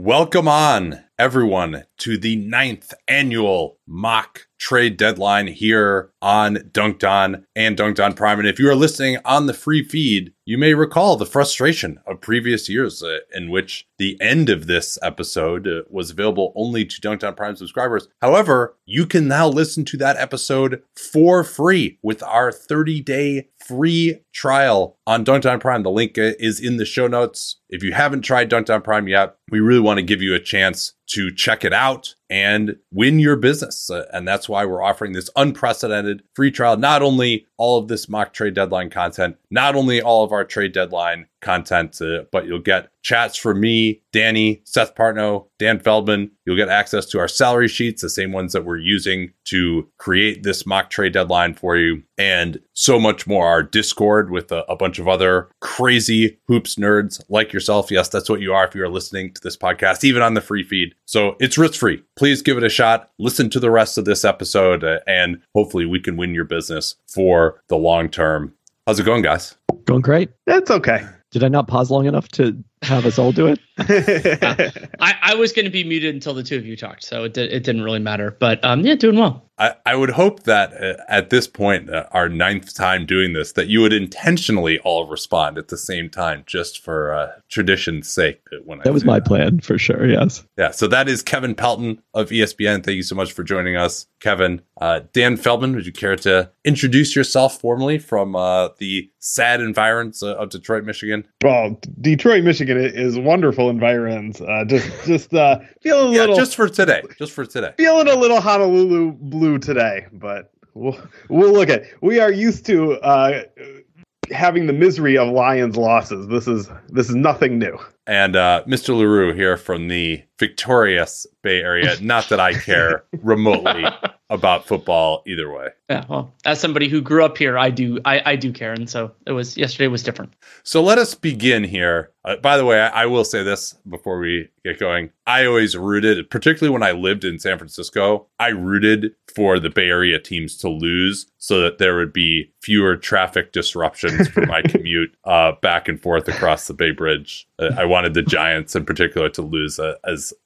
Welcome on, everyone, to the ninth annual mock trade deadline here on Dunked On and Dunked On Prime. And if you are listening on the free feed, you may recall the frustration of previous years uh, in which the end of this episode uh, was available only to Dunked On Prime subscribers. However, you can now listen to that episode for free with our 30 day free trial on Dunked On Prime. The link uh, is in the show notes. If you haven't tried Dunked On Prime yet, we really want to give you a chance to check it out and win your business. Uh, and that's why we're offering this unprecedented free trial. Not only all of this mock trade deadline content, not only all of our trade deadline content, uh, but you'll get chats from me, Danny, Seth Partnow, Dan Feldman. You'll get access to our salary sheets, the same ones that we're using to create this mock trade deadline for you, and so much more. Our Discord with a, a bunch of other crazy hoops nerds like yourself. Yes, that's what you are if you are listening to this podcast, even on the free feed. So it's risk free. Please give it a shot. Listen to the rest of this episode, uh, and hopefully we can win your business for the long term. How's it going, guys? Going great. That's okay. Did I not pause long enough to have us all do it? I, I was going to be muted until the two of you talked, so it, did, it didn't really matter. But um, yeah, doing well. I, I would hope that uh, at this point, uh, our ninth time doing this, that you would intentionally all respond at the same time, just for uh, tradition's sake. uh, When I That was say my plan for sure. Yes. Yeah, so that is Kevin Pelton of ESPN. Thank you so much for joining us, Kevin. Uh, Dan Feldman, would you care to introduce yourself formally from uh, the sad environs uh, of Detroit, Michigan? Well, Detroit, Michigan i- is wonderful environs. Uh, just, just uh, feeling a Yeah, little, just for today. Just for today. feeling a little Honolulu blue today, but we'll, we'll look at. We are used to uh, having the misery of Lions losses. This is this is nothing new. And uh, Mr. Leroux here from the victorious Bay Area. Not that I care remotely about football either way. Yeah, well, as somebody who grew up here, I do I, I do care, and so it was yesterday was different. So let us begin here. Uh, by the way, I, I will say this before we get going. I always rooted, particularly when I lived in San Francisco, I rooted for the Bay Area teams to lose so that there would be fewer traffic disruptions for my commute uh, back and forth across the Bay Bridge. Uh, I wanted the Giants in particular to lose uh,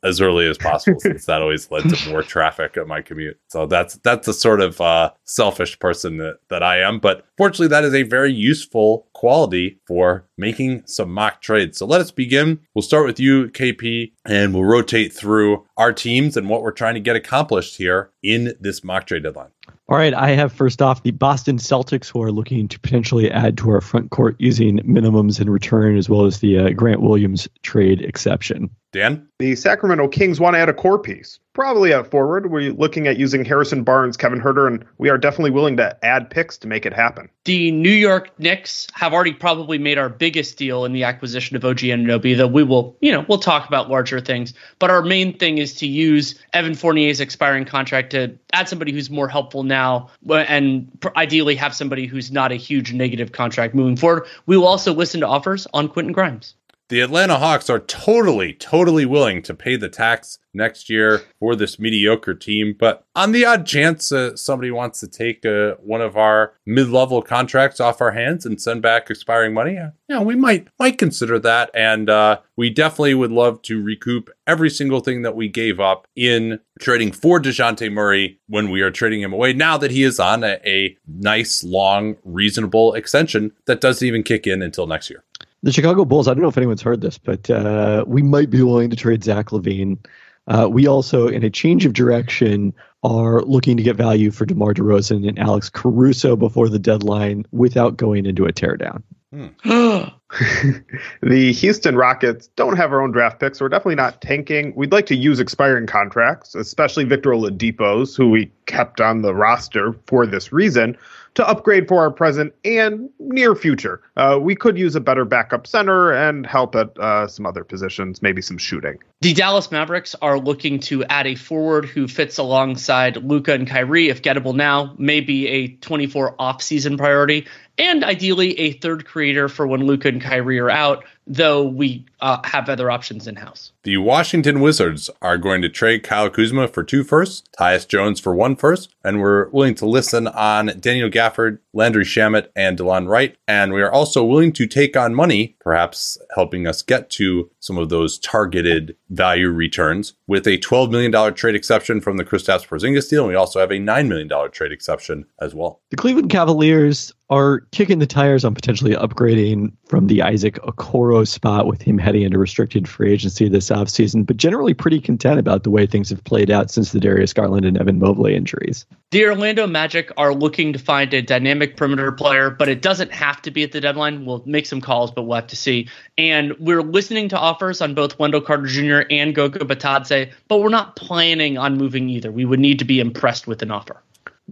as as early as possible, since that always led to more traffic at my commute. So that's that's the sort of uh, selfish person that, that I am. But fortunately, that is a very useful quality for making some mock trades. So let us begin. We'll start with you, KP, and we'll rotate through our teams and what we're trying to get accomplished here in this mock trade deadline. All right. I have first off the Boston Celtics, who are looking to potentially add to our front court using minimums in return, as well as the uh, Grant Williams trade exception. Dan? The Sacramento Kings want to add a core piece, probably at forward. We're looking at using Harrison Barnes, Kevin Huerter, and we are definitely willing to add picks to make it happen. The New York Knicks have already probably made our biggest deal in the acquisition of OG Anunoby, though we will, you know, we'll talk about larger things. But our main thing is to use Evan Fournier's expiring contract to add somebody who's more helpful now and ideally have somebody who's not a huge negative contract moving forward. We will also listen to offers on Quentin Grimes. The Atlanta Hawks are totally, totally willing to pay the tax next year for this mediocre team. But on the odd chance uh, somebody wants to take uh, one of our mid-level contracts off our hands and send back expiring money, uh, yeah, we might might consider that. And uh, we definitely would love to recoup every single thing that we gave up in trading for Dejounte Murray when we are trading him away. Now that he is on a, a nice, long, reasonable extension that doesn't even kick in until next year. The Chicago Bulls, I don't know if anyone's heard this, but uh, we might be willing to trade Zach LaVine. Uh, we also, in a change of direction, are looking to get value for DeMar DeRozan and Alex Caruso before the deadline without going into a teardown. the Houston Rockets don't have our own draft picks, so we're definitely not tanking. We'd like to use expiring contracts, especially Victor Oladipo's, who we kept on the roster for this reason to upgrade for our present and near future. Uh, we could use a better backup center and help at uh, some other positions, maybe some shooting. The Dallas Mavericks are looking to add a forward who fits alongside Luka and Kyrie, if gettable now, maybe a 24 off-season priority, and ideally a third creator for when Luka and Kyrie are out though we uh, have other options in house. The Washington Wizards are going to trade Kyle Kuzma for two firsts, Tyus Jones for one first, and we're willing to listen on Daniel Gafford, Landry Shamet, and Delon Wright. And we are also willing to take on money, perhaps helping us get to some of those targeted value returns with a $12 million trade exception from the Kristaps Porzingis deal. And we also have a $9 million trade exception as well. The Cleveland Cavaliers are kicking the tires on potentially upgrading from the Isaac Okoro spot with him heading into restricted free agency this offseason, but generally pretty content about the way things have played out since the Darius Garland and Evan Mobley injuries. The Orlando Magic are looking to find a dynamic perimeter player, but it doesn't have to be at the deadline. We'll make some calls, but we'll have to see. And we're listening to offers on both Wendell Carter Jr. and Goga Bitadze, but we're not planning on moving either. We would need to be impressed with an offer.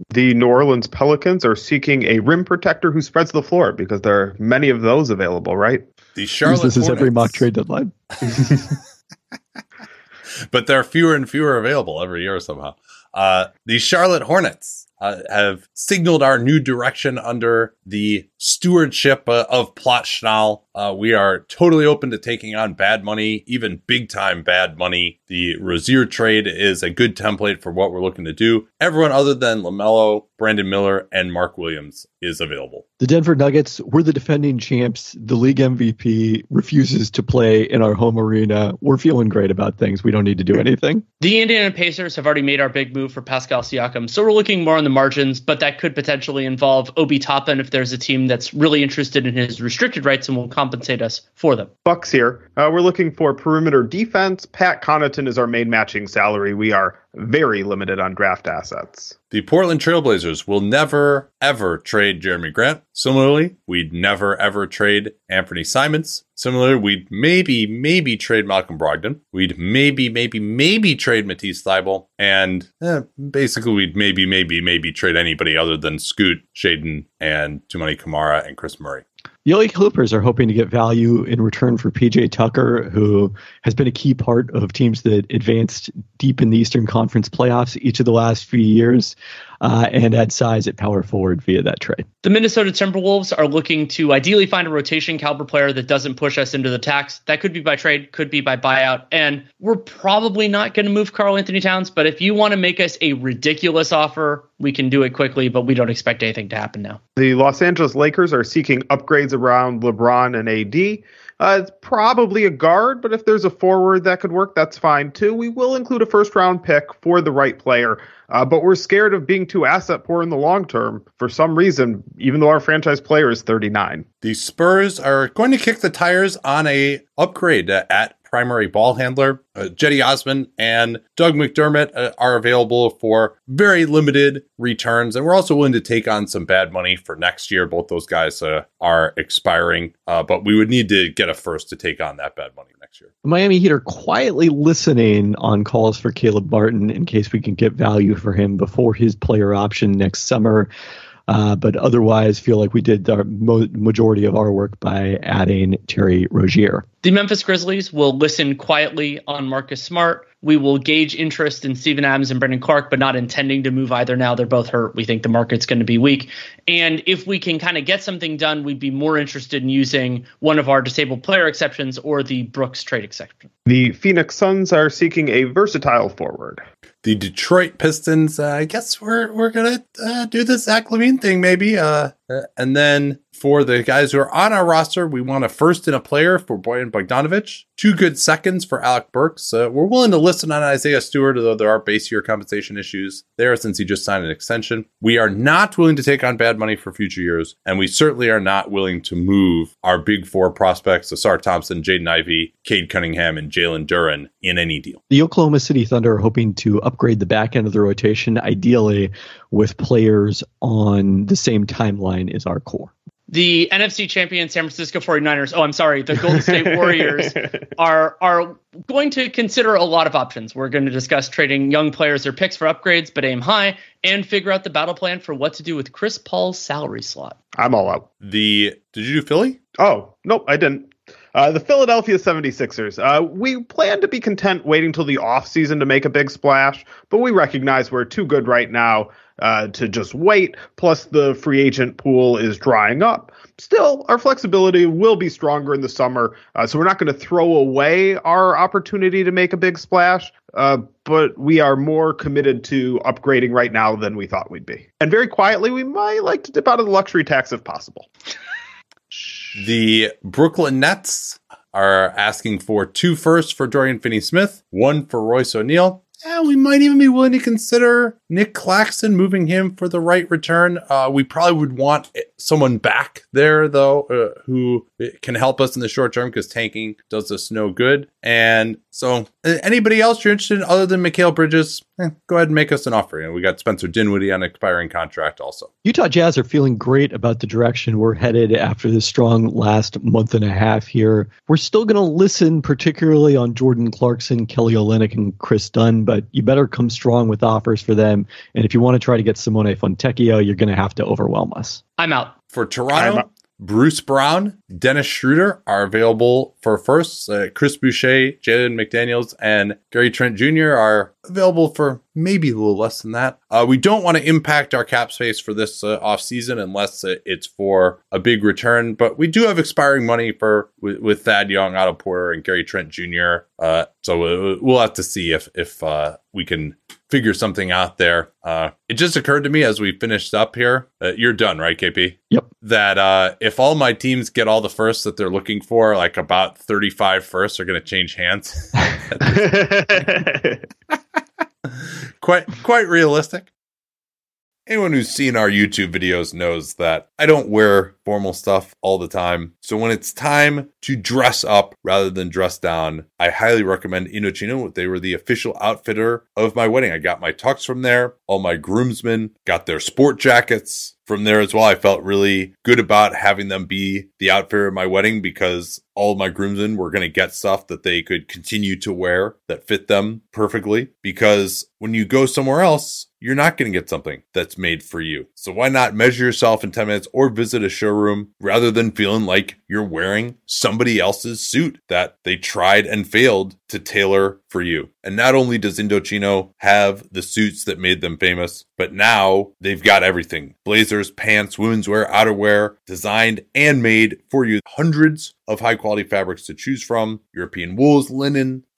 The New Orleans Pelicans are seeking a rim protector who spreads the floor because there are many of those available, right? The Charlotte this Hornets. is every mock trade deadline. but there are fewer and fewer available every year somehow. Uh, the Charlotte Hornets uh, have signaled our new direction under the stewardship uh, of Plot Schnall. Uh, we are totally open to taking on bad money, even big time bad money. The Rozier trade is a good template for what we're looking to do. Everyone other than LaMelo, Brandon Miller, and Mark Williams is available. The Denver Nuggets, we're the defending champs. The league MVP refuses to play in our home arena. We're feeling great about things. We don't need to do anything. The Indiana Pacers have already made our big move for Pascal Siakam, so we're looking more on the margins, but that could potentially involve Obi Toppin if there's a team that's really interested in his restricted rights and will compensate us for them. Bucks here. Uh, we're looking for perimeter defense. Pat Connaughton is our main matching salary. We are very limited on draft assets. The Portland Trailblazers will never, ever trade Jerami Grant. Similarly, we'd never, ever trade Anthony Simons. Similarly, we'd maybe, maybe trade Malcolm Brogdon. We'd maybe, maybe, maybe trade Matisse Thybulle. And eh, basically, we'd maybe, maybe, maybe trade anybody other than Scoot, Shaedon, and Toumani Camara and Kris Murray. The LA Clippers are hoping to get value in return for PJ Tucker, who has been a key part of teams that advanced deep in the Eastern Conference playoffs each of the last few years uh, and add size at power forward via that trade. The Minnesota Timberwolves are looking to ideally find a rotation caliber player that doesn't push us into the tax. That could be by trade, could be by buyout. And we're probably not going to move Karl-Anthony Towns, but if you want to make us a ridiculous offer, we can do it quickly, but we don't expect anything to happen now. The Los Angeles Lakers are seeking upgrades around LeBron and AD. Uh, it's probably a guard, but if there's a forward that could work, that's fine too. We will include a first round pick for the right player, uh, but we're scared of being too asset poor in the long term for some reason, even though our franchise player is 39. The Spurs are going to kick the tires on a upgrade at primary ball handler. Uh, Cedi Osman and Doug McDermott uh, are available for very limited returns. And we're also willing to take on some bad money for next year. Both those guys uh, are expiring, uh, but we would need to get a first to take on that bad money next year. Miami Heat are quietly listening on calls for Caleb Martin in case we can get value for him before his player option next summer. Uh, but otherwise, feel like we did the mo- majority of our work by adding Terry Rozier. The Memphis Grizzlies will listen quietly on Marcus Smart. We will gauge interest in Steven Adams and Brandon Clarke, but not intending to move either now. They're both hurt. We think the market's going to be weak. And if we can kind of get something done, we'd be more interested in using one of our disabled player exceptions or the Brooks trade exception. The Phoenix Suns are seeking a versatile forward. The Detroit Pistons, uh, I guess we're we're gonna uh, do the Zach LaVine thing, maybe. Uh, and then for the guys who are on our roster, we want a first and a player for Bojan Bogdanovic, two good seconds for Alec Burks. Uh, we're willing to listen on Isaiah Stewart, although there are base year compensation issues there since he just signed an extension. We are not willing to take on bad money for future years, and we certainly are not willing to move our big four prospects, Ausar Thompson, Jaden Ivey, Cade Cunningham, and Jalen Duren in any deal. The Oklahoma City Thunder are hoping to upgrade the back end of the rotation, ideally with players on the same timeline as our core. The NFC champion San Francisco 49ers, oh, I'm sorry, the Golden State Warriors are are going to consider a lot of options. We're going to discuss trading young players or picks for upgrades, but aim high, and figure out the battle plan for what to do with Chris Paul's salary slot. I'm all out. The did you do Philly? Oh, nope, I didn't. Uh, the Philadelphia 76ers. Uh, we plan to be content waiting till the offseason to make a big splash, but we recognize we're too good right now uh, to just wait. Plus, the free agent pool is drying up. Still, our flexibility will be stronger in the summer, uh, so we're not going to throw away our opportunity to make a big splash. Uh, but we are more committed to upgrading right now than we thought we'd be. And very quietly, we might like to dip out of the luxury tax if possible. The Brooklyn Nets are asking for two firsts for Dorian Finney Smith, one for Royce O'Neale. We might even be willing to consider Nick Claxton moving him for the right return. Uh, we probably would want someone back there though, uh, who can help us in the short term because tanking does us no good. And so, anybody else you're interested in other than Mikal Bridges, eh, go ahead and make us an offer. You know, we got Spencer Dinwiddie on expiring contract also. Utah Jazz are feeling great about the direction we're headed after this strong last month and a half here. We're still going to listen, particularly on Jordan Clarkson, Kelly Olynyk, and Kris Dunn, but you better come strong with offers for them. And if you want to try to get Simone Fontecchio, you're going to have to overwhelm us. I'm out. For Toronto, Bruce Brown, Dennis Schroeder are available for firsts. Uh, Chris Boucher, Jalen McDaniels, and Gary Trent Jr. are available for maybe a little less than that. Uh, we don't want to impact our cap space for this uh, off season unless it's for a big return. But we do have expiring money for with, with Thad Young, Otto Porter, and Gary Trent Jr. Uh, so we'll have to see if if uh, we can figure something out there. Uh, it just occurred to me as we finished up here. Uh, you're done, right, KP? Yep. That uh, if all my teams get all the firsts that they're looking for, like about 35 firsts are going to change hands. quite quite realistic. Anyone who's seen our YouTube videos knows that I don't wear formal stuff all the time. So when it's time to dress up rather than dress down, I highly recommend Indochino. They were the official outfitter of my wedding. I got my tux from there. All my groomsmen got their sport jackets from there as well. I felt really good about having them be the outfitter of my wedding because all my groomsmen were going to get stuff that they could continue to wear that fit them perfectly. Because when you go somewhere else, you're not going to get something that's made for you. So why not measure yourself in 10 minutes or visit a showroom rather than feeling like you're wearing somebody else's suit that they tried and failed to tailor for you. And not only does Indochino have the suits that made them famous, but now they've got everything. Blazers, pants, women's wear, outerwear, designed and made for you. Hundreds of high quality fabrics to choose from European wools, linen,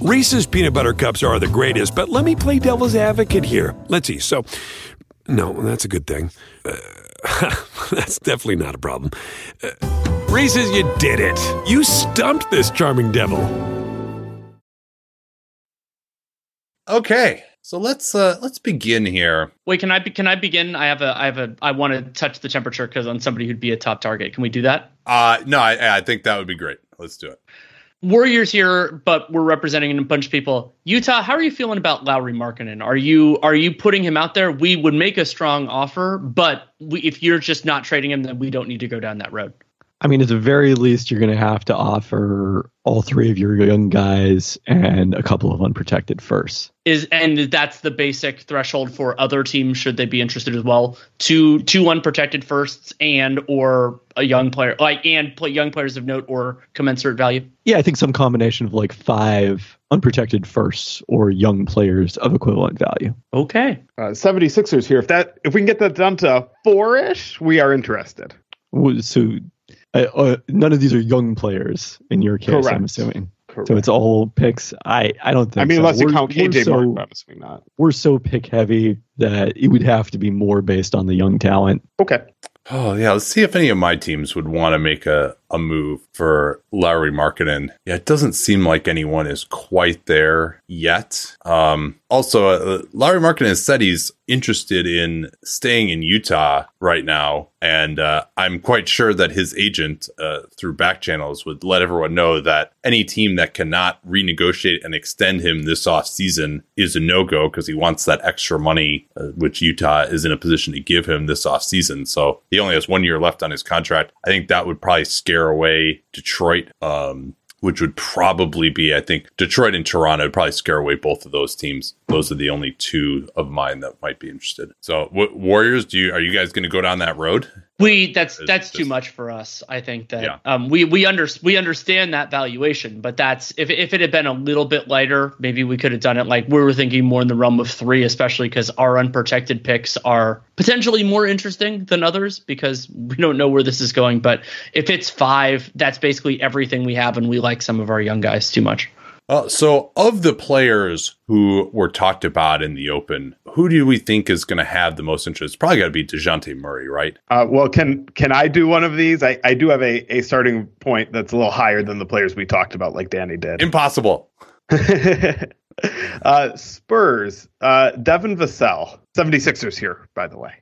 Reese's peanut butter cups are the greatest, but let me play devil's advocate here. Let's see. So, no, that's a good thing. Uh, that's definitely not a problem. Uh, Reese's, you did it. You stumped this charming devil. Okay. So let's uh let's begin here. Wait, can I be, can I begin? I have a I have a I want to touch the temperature because on somebody who'd be a top target. Can we do that? Uh no, I, I think that would be great. Let's do it. Warriors here, but we're representing a bunch of people. Utah, how are you feeling about Lauri Markkanen? Are you are you putting him out there? We would make a strong offer, but we, if you're just not trading him, then we don't need to go down that road. I mean, at the very least, you're going to have to offer all three of your young guys and a couple of unprotected firsts. Is and that's the basic threshold for other teams should they be interested as well. Two two unprotected firsts and or a young player like and play young players of note or commensurate value. Yeah, I think some combination of like five unprotected firsts or young players of equivalent value. Okay. Uh, 76ers here. If that if we can get that down to four-ish, we are interested. So uh, uh, none of these are young players in your case, Correct. I'm assuming. Correct. So it's all picks. I, I don't think. I mean, so. unless you We're- count we're KJ so, Martin, obviously not. We're so pick heavy that it would have to be more based on the young talent. Okay. Oh yeah, let's see if any of my teams would want to make a, a move for Lauri Markkanen. Yeah, it doesn't seem like anyone is quite there yet. Um, also, uh, Lauri Markkanen said he's interested in staying in Utah right now, and uh, I'm quite sure that his agent, uh, through back channels, would let everyone know that any team that cannot renegotiate and extend him this off season is a no go because he wants that extra money, uh, which Utah is in a position to give him this off season. So he only has one year left on his contract. I think that would probably scare away Detroit. Um, which would probably be, I think, Detroit and Toronto would probably scare away both of those teams. Those are the only two of mine that might be interested. So, what, Warriors, do you are you guys going to go down that road? We that's that's just, too much for us. I think that yeah. um, we we under we understand that valuation, but that's if if it had been a little bit lighter, maybe we could have done it. Like we were thinking more in the realm of three, especially because our unprotected picks are potentially more interesting than others because we don't know where this is going. But if it's five, that's basically everything we have, and we like some of our young guys too much. Uh, so, of the players who were talked about in the Open, who do we think is going to have the most interest? It's probably got to be Dejounte Murray, right? Uh, well, can can I do one of these? I, I do have a, a starting point that's a little higher than the players we talked about, like Danny did. Impossible. uh, Spurs, uh, Devin Vassell, 76ers here, by the way.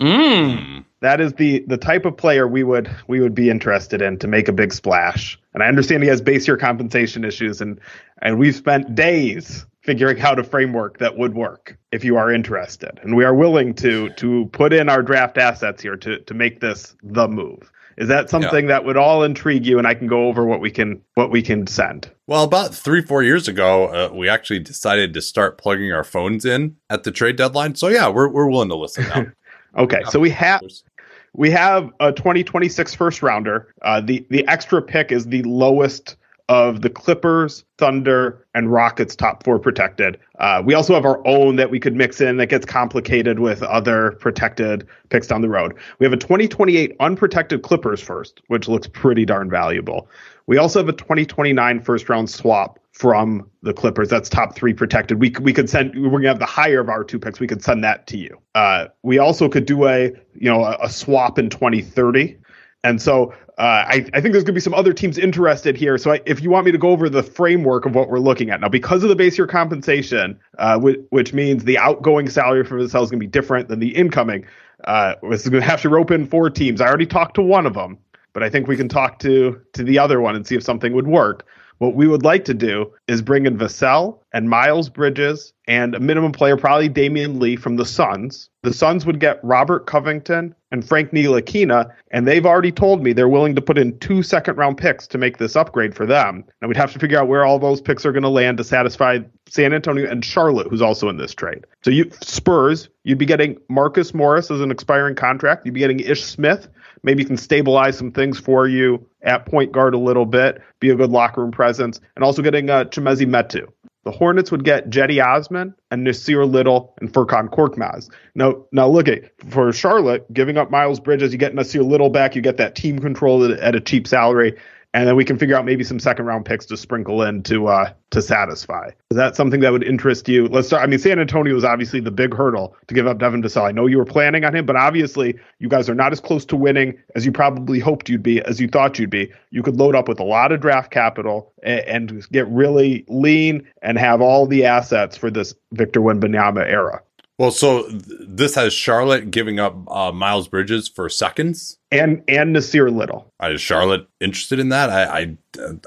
Mm. That is the the type of player we would we would be interested in to make a big splash. And I understand he has base year compensation issues, and and we've spent days figuring out a framework that would work if you are interested. And we are willing to to put in our draft assets here to to make this the move. Is that something yeah. that would all intrigue you? And I can go over what we can what we can send. Well, about three four years ago, uh, we actually decided to start plugging our phones in at the trade deadline. So yeah, we're we're willing to listen now. okay, yeah, so we have we have a 2026 first rounder. Uh, the the extra pick is the lowest of the Clippers, Thunder, and Rockets top four protected. Uh, we also have our own that we could mix in that gets complicated with other protected picks down the road. We have a 2028 unprotected Clippers first, which looks pretty darn valuable. We also have a 2029 first round swap from the Clippers. That's top three protected. We we could send. We're gonna have the higher of our two picks. We could send that to you. Uh, we also could do a you know a, a swap in 2030. And so uh, I, I, think there's going to be some other teams interested here. So I, if you want me to go over the framework of what we're looking at now, because of the base year compensation, uh, which, which, means the outgoing salary for the cell is going to be different than the incoming, uh, we're going to have to rope in four teams. I already talked to one of them, but I think we can talk to to the other one and see if something would work. What we would like to do is bring in Vassell and Miles Bridges and a minimum player, probably Damion Lee from the Suns. The Suns would get Robert Covington and Frank Ntilikina, and they've already told me they're willing to put in two second round picks to make this upgrade for them. And we'd have to figure out where all those picks are going to land to satisfy San Antonio and Charlotte, who's also in this trade. So you Spurs, you'd be getting Marcus Morris as an expiring contract. You'd be getting Ish Smith. Maybe can stabilize some things for you at point guard a little bit, be a good locker room presence, and also getting uh, Chimezie Metu. The Hornets would get Cedi Osman and Nassir Little and Furkan Korkmaz. Now, now look at for Charlotte, giving up Miles Bridges, you get Nassir Little back, you get that team control at a cheap salary, and then we can figure out maybe some second round picks to sprinkle in to uh, to satisfy. Is that something that would interest you? Let's start. I mean, San Antonio is obviously the big hurdle to give up Devin Vassell. I know you were planning on him, but obviously you guys are not as close to winning as you probably hoped you'd be, as you thought you'd be. You could load up with a lot of draft capital and, and get really lean and have all the assets for this Victor Wembanyama era. Well, so th- this has Charlotte giving up uh, Miles Bridges for seconds and and Nassir Little. Is Charlotte interested in that? I, I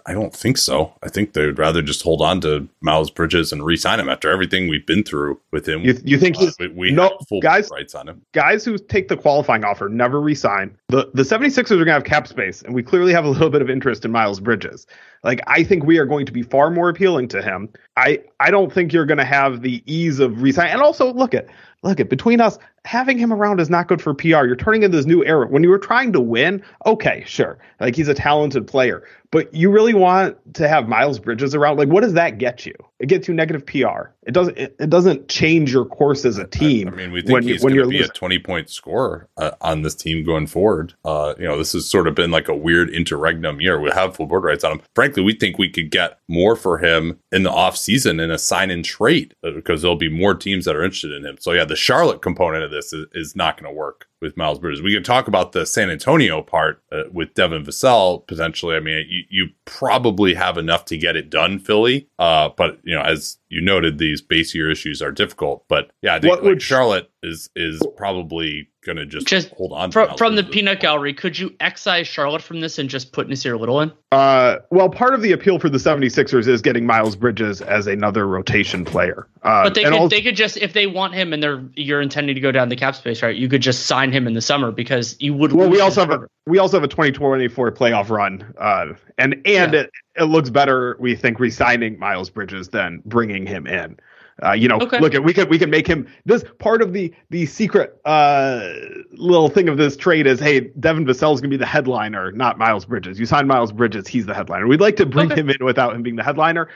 I don't think so. I think they'd rather just hold on to Miles Bridges and re-sign him after everything we've been through with him. You, you think uh, we, we no full guys rights on him? Guys who take the qualifying offer never resign. The the 76ers are going to have cap space, and we clearly have a little bit of interest in Miles Bridges. Like I think we are going to be far more appealing to him. I I don't think you're going to have the ease of resign. And also look at look at between us having him around is not good for PR. You're turning into this new era. When you were trying to win, okay, sure. Like he's a talented player. But you really want to have Miles Bridges around. Like, what does that get you? It gets you negative PR. It doesn't. It, it doesn't change your course as a team. I, I mean, we think when, he's going to be losing. a twenty point scorer uh, on this team going forward. Uh, you know, this has sort of been like a weird interregnum year. We have full Bird rights on him. Frankly, we think we could get more for him in the off season in a sign and trade uh, because there'll be more teams that are interested in him. So yeah, the Charlotte component of this is, is not going to work. With Miles Bridges. We could talk about the San Antonio part uh, with Devin Vassell potentially. I mean, you, you probably have enough to get it done, Philly. Uh, but you know, as you noted, these base year issues are difficult. But yeah, I think What like, would- Charlotte is is probably going to just, Just hold on From, from the Bridges. peanut gallery, could you excise Charlotte from this and just put Nassir Little in? Uh, well, part of the appeal for the 76ers is getting Miles Bridges as another rotation player. Uh, But they could also- they could just if they want him and they're you're intending to go down the cap space, right? You could just sign him in the summer because you would. well, we also have a we also have a 2024 playoff run, uh, and and Yeah. it, it looks better. We think re-signing Miles Bridges than bringing him in. Uh, you know, Okay. look at we could we can make him this part of the the secret uh, little thing of this trade is hey Devin Vassell is going to be the headliner, not Miles Bridges. You sign Miles Bridges, he's the headliner. We'd like to bring Okay. him in without him being the headliner.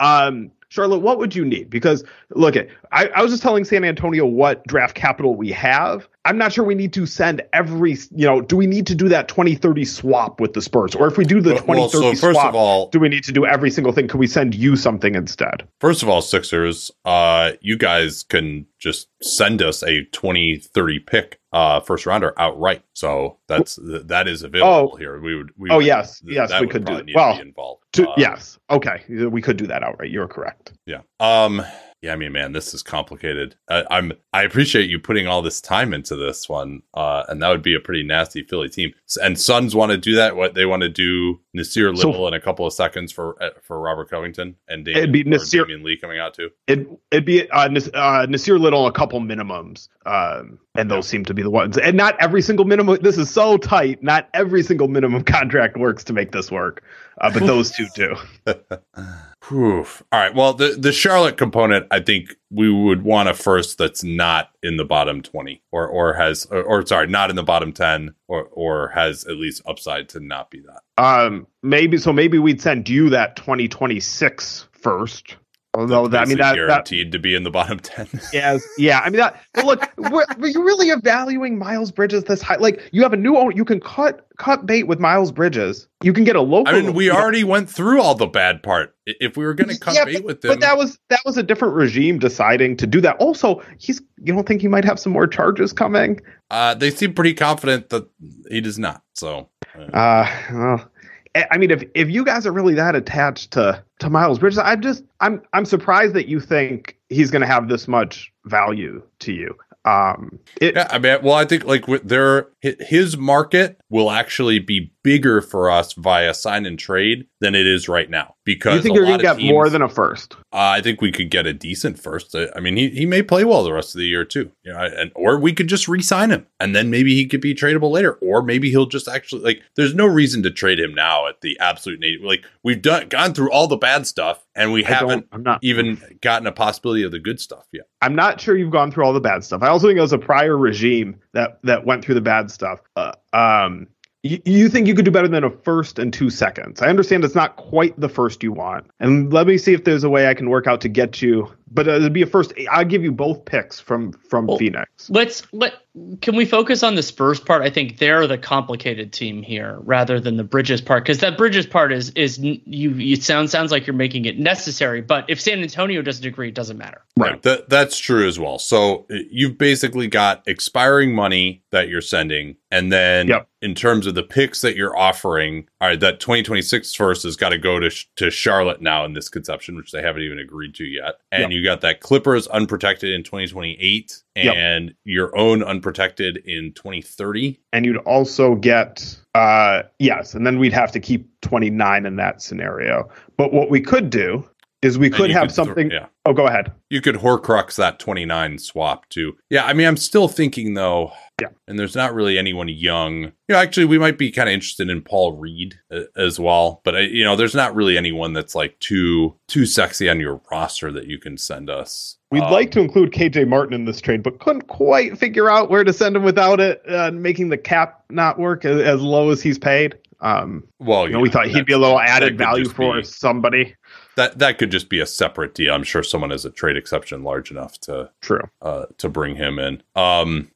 Um, Charlotte, what would you need? Because look at I, I was just telling San Antonio what draft capital we have. I'm not sure we need to send every you know, do we need to do that 2030 swap with the Spurs? Or if we do the Well, well, 2030 so first swap, of all, do we need to do every single thing? Could we send you something instead? First of all, Sixers, uh, you guys can just send us a 2030 pick, uh, first rounder outright. So that's that is available Oh. here. We would. We Oh, would- yes. th- Yes, we could do. Well, to be involved. To, Uh, yes. Okay. We could do that outright. You're correct. Yeah. Um. Yeah. I mean, man, this is complicated. I, I'm. I appreciate you putting all this time into this one. Uh, and that would be a pretty nasty Philly team. And Suns want to do that. What they want to do, Nassir So- Little in a couple of seconds for uh, for Robert Covington and Damion, It'd be Nassir- Damion Lee coming out too. It, it'd be uh, uh, Nassir Little, a couple minimums. Um, and those seem to be the ones. And not every single minimum. This is so tight. Not every single minimum contract works to make this work. Uh, but those two do. All right. Well, the the Charlotte component, I think we would want a first that's not in the bottom twenty, or or has, or, or sorry, not in the bottom ten, or or has at least upside to not be that. Um, maybe so. Maybe we'd send you that 2026 first. Although that, I mean that, that guaranteed to be in the bottom ten. Yes, yeah. I mean that. But look, we're, you're really evaluating Miles Bridges this high. Like you have a new owner, you can cut cut bait with Miles Bridges. You can get a local. I mean, we you already went through all the bad part. If we were going to cut Yeah, bait but, with them, but that was that was a different regime deciding to do that. Also, he's. You don't think he might have some more charges coming? uh, they seem pretty confident that he does not. So, uh, Uh, well, I I mean, if if you guys are really that attached to to Miles Bridges, I'm just I'm I'm surprised that you think he's going to have this much value to you. Um, it, Yeah, I mean, well, I think like hi- his market will actually be bigger for us via sign and trade than it is right now because you think you're going to of get more than a first? Uh, I think we could get a decent first. I I mean, he, he may play well the rest of the year too. You know, and or we could just re-sign him, and then maybe he could be tradable later, or maybe he'll just actually like. There's no reason to trade him now at the absolute native. Like we've done gone through all the bad stuff, and we I haven't I'm not. even gotten a possibility of the good stuff yet. I'm not sure you've gone through all the bad stuff. I also think it was a prior regime that that went through the bad stuff. Uh, um, you, you think you could do better than a first and two seconds? I understand it's not quite the first you want, and let me see if there's a way I can work out to get you. But uh, it'd be a first. I'll give you both picks from from Well, Phoenix. Let's let can we focus on the Spurs part? I think they're the complicated team here rather than the Bridges part because that Bridges part is is n- you. It sounds sounds like you're making it necessary, but if San Antonio doesn't agree, it doesn't matter. Right. That that's true as well. So uh, you've basically got expiring money that you're sending, and then Yep. in terms of the picks that you're offering, all right, that 2026 first has got to go to to Charlotte now in this conception, which they haven't even agreed to yet. And Yep. you got that Clippers unprotected in 2028, Yep. and your own unprotected in 2030. And you'd also get uh yes, and then we'd have to keep 29 in that scenario. But what we could do is we could have could something. yeah. Oh, go ahead. You could Horcrux that 29 swap too. Yeah, I mean, I'm still thinking though. Yeah. And there's not really anyone young. You know, actually, we might be kind of interested in Paul Reed uh, as well. But uh, you know, there's not really anyone that's like too too sexy on your roster that you can send us. We'd Um, like to include KJ Martin in this trade, but couldn't quite figure out where to send him without it, uh, making the cap not work as, as low as he's paid. Um, Well, you know, we thought he'd be a little added value for be- somebody. That. That could just be a separate deal. I'm sure someone has a trade exception large enough to True. uh to bring him in. Um,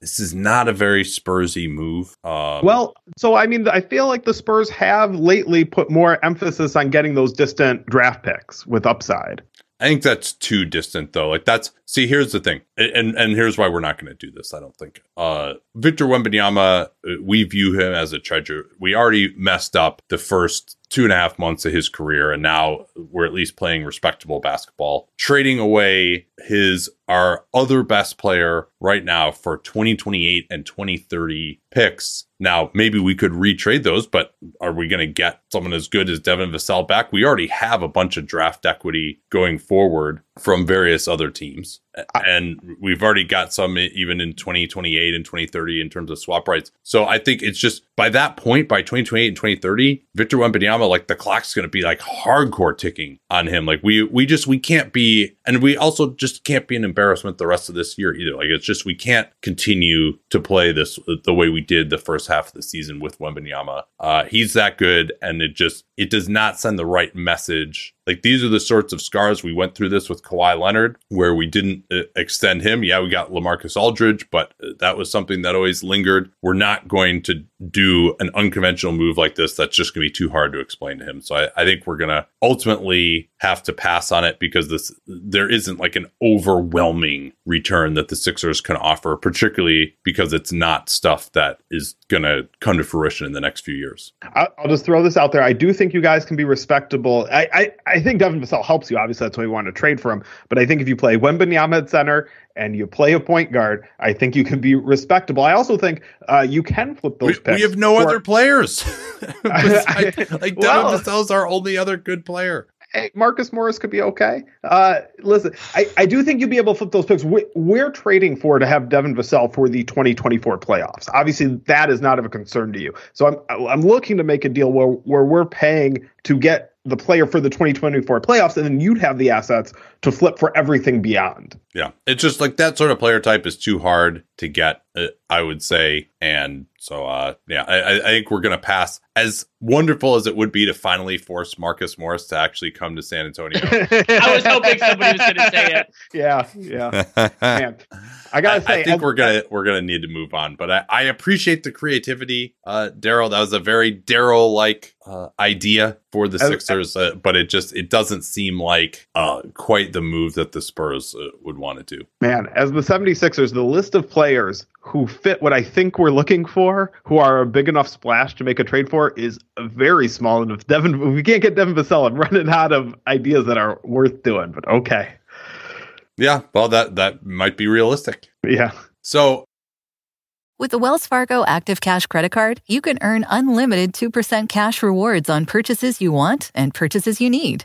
this is not a very Spursy move. Um, Well, so I mean, I feel like the Spurs have lately put more emphasis on getting those distant draft picks with upside. I think that's too distant though. Like that's see, here's the thing, and and here's why we're not going to do this. I don't think. Uh, Victor Wembanyama, uh, we view him as a treasure. We already messed up the first two and a half months of his career, and now we're at least playing respectable basketball. Trading away his our other best player right now for 2028 and 2030 picks. Now, maybe we could retrade those, but are we going to get someone as good as Devin Vassell back? We already have a bunch of draft equity going forward from various other teams. And we've already got some even in 2028 and 2030 in terms of swap rights. So I think it's just by that point, by 2028 and 2030, Victor Wembanyama, like the clock's going to be like hardcore ticking on him. Like we, we just, we can't be, and we also just can't be an embarrassment the rest of this year either. Like it's just, we can't continue to play this the way we did the first half of the season with Wembanyama. Uh, he's that good. And it just, it does not send the right message like these are the sorts of scars we went through this with Kawhi Leonard, where we didn't uh, extend him. Yeah, we got Lamarcus Aldridge, but uh, that was something that always lingered. We're not going to do an unconventional move like this. That's just going to be too hard to explain to him. So I, I think we're going to ultimately have to pass on it because this there isn't like an overwhelming return that the Sixers can offer, particularly because it's not stuff that is going to come to fruition in the next few years. I'll just throw this out there. I do think you guys can be respectable. I, I, I think Devin Vassell helps you. Obviously, that's why we want to trade for him. But I think if you play Wembanyama at center and you play a point guard, I think you can be respectable. I also think uh, you can flip those we, picks. We have no for, other players. like Devin well, Vassell's our only other good player hey, Marcus Morris could be okay. Uh, listen, I, I do think you'll be able to flip those picks. We, we're trading for to have Devin Vassell for the 2024 playoffs. Obviously, that is not of a concern to you. So I'm I'm looking to make a deal where where we're paying to get the player for the 2024 playoffs, and then you'd have the assets to flip for everything beyond. Yeah, it's just like that sort of player type is too hard to get, uh, I would say, and so uh, yeah, I, I think we're gonna pass. As wonderful as it would be to finally force Marcus Morris to actually come to San Antonio, I was hoping somebody was gonna say it. Yeah, yeah, man. I gotta say, I, think as, we're gonna we're gonna need to move on, but I, I appreciate the creativity, uh, Daryl. That was a very Daryl like uh, idea for the Sixers, uh, but it just it doesn't seem like uh, quite the move that the Spurs uh, would want to do. Man, as the 76ers, the list of players who fit what I think we're looking for, who are a big enough splash to make a trade for, is very small. And if Devin, if we can't get Devin Vassell, I'm running out of ideas that are worth doing. But okay. Yeah, well, that that might be realistic. Yeah. So with the Wells Fargo Active Cash Credit Card, you can earn unlimited 2% cash rewards on purchases you want and purchases you need.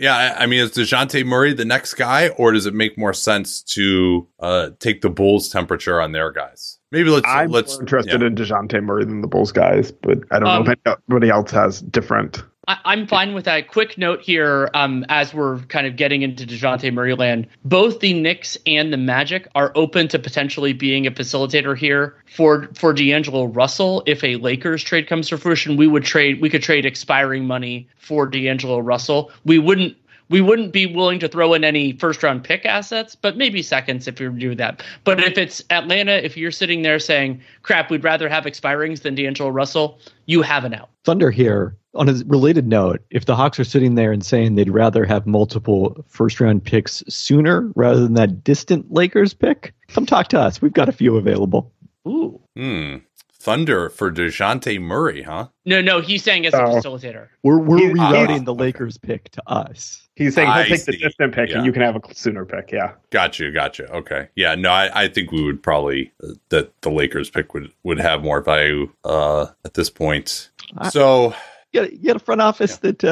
Yeah, I mean, is Dejounte Murray the next guy, or does it make more sense to uh, take the Bulls' temperature on their guys? Maybe let's. I'm let's, more interested yeah. in Dejounte Murray than the Bulls guys, but I don't um, know if anybody else has different. I, am fine with that. Quick note here, um, as we're kind of getting into Dejounte Murray land, both the Knicks and the Magic are open to potentially being a facilitator here for for D'Angelo Russell. If a Lakers trade comes to fruition, we would trade. We could trade expiring money for D'Angelo Russell. We wouldn't we wouldn't be willing to throw in any first round pick assets, but maybe seconds if you do that. But if it's Atlanta, if you're sitting there saying, crap, we'd rather have expirings than D'Angelo Russell, you have an out. Thunder here. On a related note, if the Hawks are sitting there and saying they'd rather have multiple first round picks sooner rather than that distant Lakers pick, come talk to us. We've got a few available. Ooh. Hmm. Thunder for Dejounte Murray, huh? No, no, he's saying as a Oh. facilitator. We're we're He- rerouting ah, the okay. Lakers pick to us. He's saying he'll I take the see. distant pick Yeah. and you can have a sooner pick. Yeah. Gotcha, gotcha. Okay, yeah, no, I, I think we would probably uh, that the Lakers pick would would have more value uh, at this point. I- So You got, you got a front office that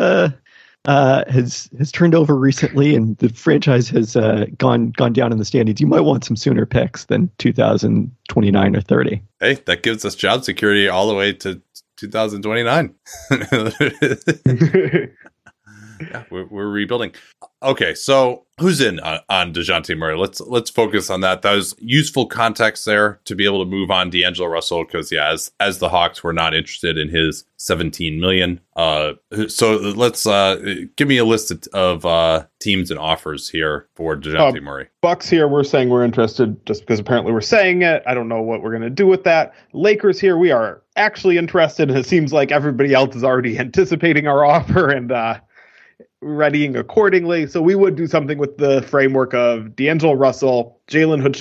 uh, has has turned over recently, and the franchise has uh, gone gone down in the standings. You might want some sooner picks than 2029 or 30. hey, that gives us job security all the way to 2029. yeah, we're, we're rebuilding. Okay, so who's in on, on Dejounte Murray? Let's let's focus on that. That was useful context there to be able to move on D'Angelo Russell because yeah, as as the Hawks were not interested in his 17 million. Uh, so let's uh give me a list of, uh teams and offers here for Dejounte Um, Murray. Bucks here, we're saying we're interested just because apparently we're saying it. I don't know what we're going to do with that. Lakers here, we are actually interested, and it seems like everybody else is already anticipating our offer and uh, readying accordingly. So we would do something with the framework of D'Angelo Russell, Jalen Hood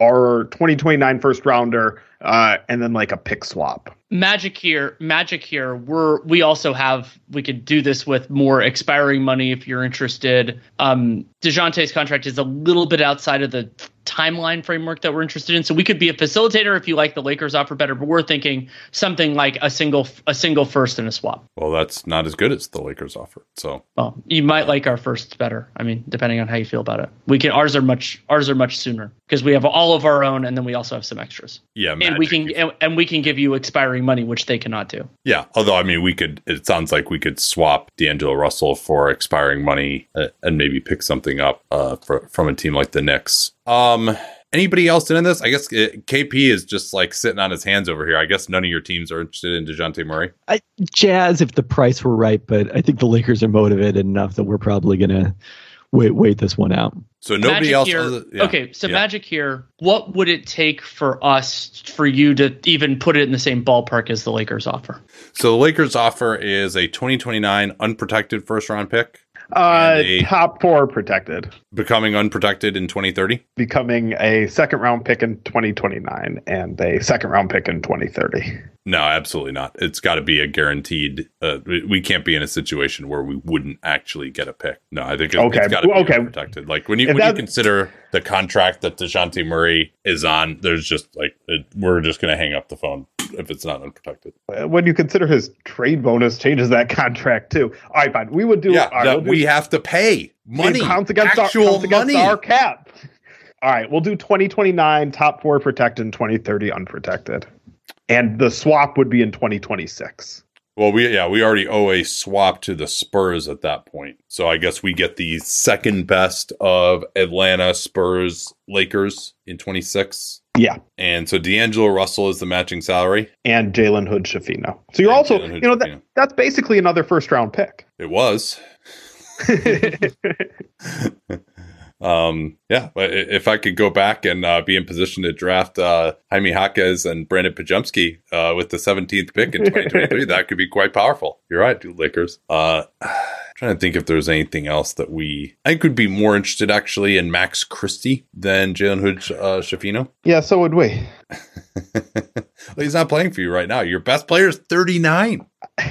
our 2029 first rounder, uh, and then like a pick swap. Magic here, magic here. We're we also have we could do this with more expiring money if you're interested. Um, Dejounte's contract is a little bit outside of the timeline framework that we're interested in, so we could be a facilitator if you like the Lakers offer better. But we're thinking something like a single a single first and a swap. Well, that's not as good as the Lakers offer. So Well, you might like our first better. I mean, depending on how you feel about it. We can ours are much ours are much sooner because we have all of our own, and then we also have some extras, yeah, and we can and, and we can give you expiring money, which they cannot do. Yeah, although I mean, we could. It sounds like we could swap D'Angelo Russell for expiring money uh, and maybe pick something up uh, for, from a team like the Knicks. Um, anybody else in this? I guess uh, KP is just like sitting on his hands over here. I guess none of your teams are interested in Dejounte Murray. I, Jazz, if the price were right, but I think the Lakers are motivated enough that we're probably gonna wait wait this one out. So nobody Magic else. here. other- yeah, Okay, so yeah. Magic here. What would it take for us for you to even put it in the same ballpark as the Lakers offer? So the Lakers offer is a 2029 unprotected first round pick, Uh, top four protected, becoming unprotected in 2030. becoming a second round pick in 2029 and a second round pick in 2030. No, absolutely not. It's got to be a guaranteed. Uh, we, can't be in a situation where we wouldn't actually get a pick. No, I think it, Okay, it's got to be okay. protected. Like when you If when you consider the contract that Dejounte Murray is on, there's just like it, we're just going to hang up the phone if it's not unprotected. Uh, When you consider his trade bonus changes that contract too. All right, fine. We would do. yeah, right, that we'll do- we have to pay money, counts against, actual our, counts against money. our cap. All right, we'll do 2029 top four protected and 2030 unprotected. And the swap would be in 2026. Well, we yeah, we already owe a swap to the Spurs at that point. So I guess we get the second best of Atlanta Spurs Lakers in 26. Yeah. And so D'Angelo Russell is the matching salary. And Jalen Hood Schifino. So you're And also, you know, that, that's basically another first round pick. It was. Um, yeah, but if I could go back and uh, be in position to draft uh, Jaime Jaquez and Brandon Podziemski uh, with the 17th pick in 2023, that could be quite powerful. You're right, dude, Lakers. Uh, trying to think if there's anything else that we I could be more interested actually in Max Christie than Jalen Hood uh, Schifino. yeah, so would we. well, he's not playing for you right now. Your best player is 39.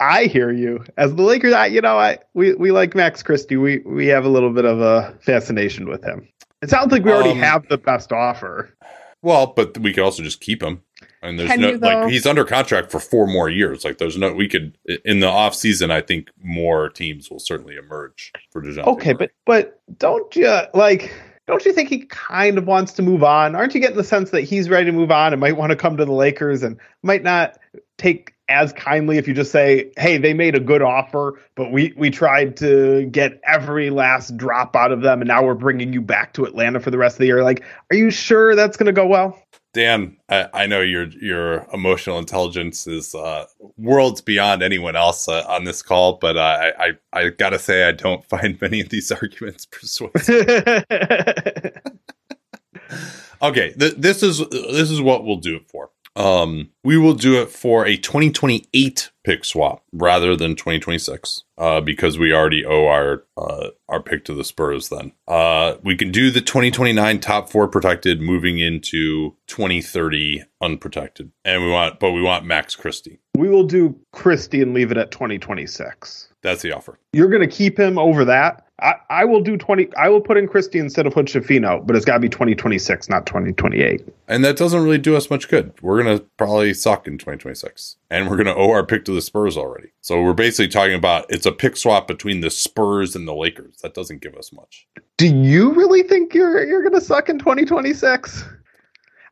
I hear you. As the Lakers, I, you know, I we, we like Max Christie. We we have a little bit of a fascination with him. It sounds like we already Um, have the best offer. Well, but we could also just keep him. And there's Can no you, like he's under contract for four more years. Like there's no we could in the off season. I think more teams will certainly emerge for Dejounte. Okay, Murray. but but don't you like? Don't you think he kind of wants to move on? Aren't you getting the sense that he's ready to move on and might want to come to the Lakers and might not take as kindly if you just say, "Hey, they made a good offer, but we we tried to get every last drop out of them, and now we're bringing you back to Atlanta for the rest of the year." Like, are you sure that's going to go well? Dan, I, I know your your emotional intelligence is uh, worlds beyond anyone else uh, on this call, but uh, I, I I gotta say I don't find many of these arguments persuasive. Okay, th- this is this is what we'll do it for. Um, we will do it for a 2028 pick swap rather than 2026 uh, because we already owe our uh, our pick to the Spurs. Then uh, we can do the 2029 top four protected, moving into 2030 unprotected, and we want, but we want Max Christie. We will do Christie and leave it at 2026. That's the offer. You're going to keep him over that. I, I will do 20. I will put in Christie instead of Hood Schifino, but it's got to be 2026, not 2028. And that doesn't really do us much good. We're going to probably suck in 2026. And we're going to owe our pick to the Spurs already. So we're basically talking about it's a pick swap between the Spurs and the Lakers. That doesn't give us much. Do you really think you're you're going to suck in 2026?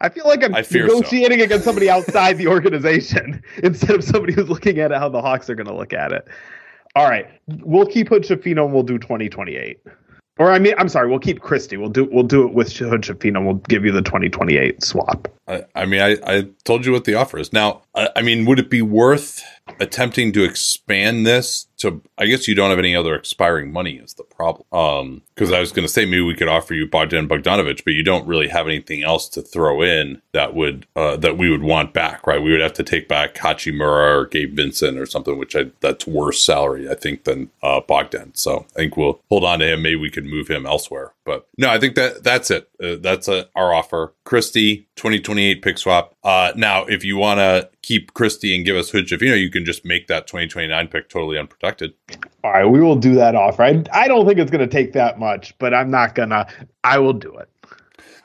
I feel like I'm negotiating against somebody outside the organization instead of somebody who's looking at how the Hawks are going to look at it. All right, we'll keep Hood and we'll do 2028. Or I mean, I'm sorry, we'll keep Christie. We'll do we'll do it with Hood. We'll give you the 2028 swap. I, I mean, I, I told you what the offer is. Now, I, I mean, would it be worth attempting to expand this to? I guess you don't have any other expiring money is the problem. Um, because I was going to say maybe we could offer you Bogdan Bogdanovic, but you don't really have anything else to throw in that would uh, that we would want back, right? We would have to take back Hachimura or Gabe Vincent or something, which I that's worse salary, I think, than uh, Bogdan. So I think we'll hold on to him. Maybe we could move him elsewhere. But no, I think that that's it. Uh, that's uh, our offer. Christie, 2028 pick swap. Uh, now, if you want to keep Christie and give us Hood Schifino, you can just make that 2029 pick totally unprotected. All right, we will do that offer. I, I don't think it's going to take that much, but I'm not gonna. I will do it.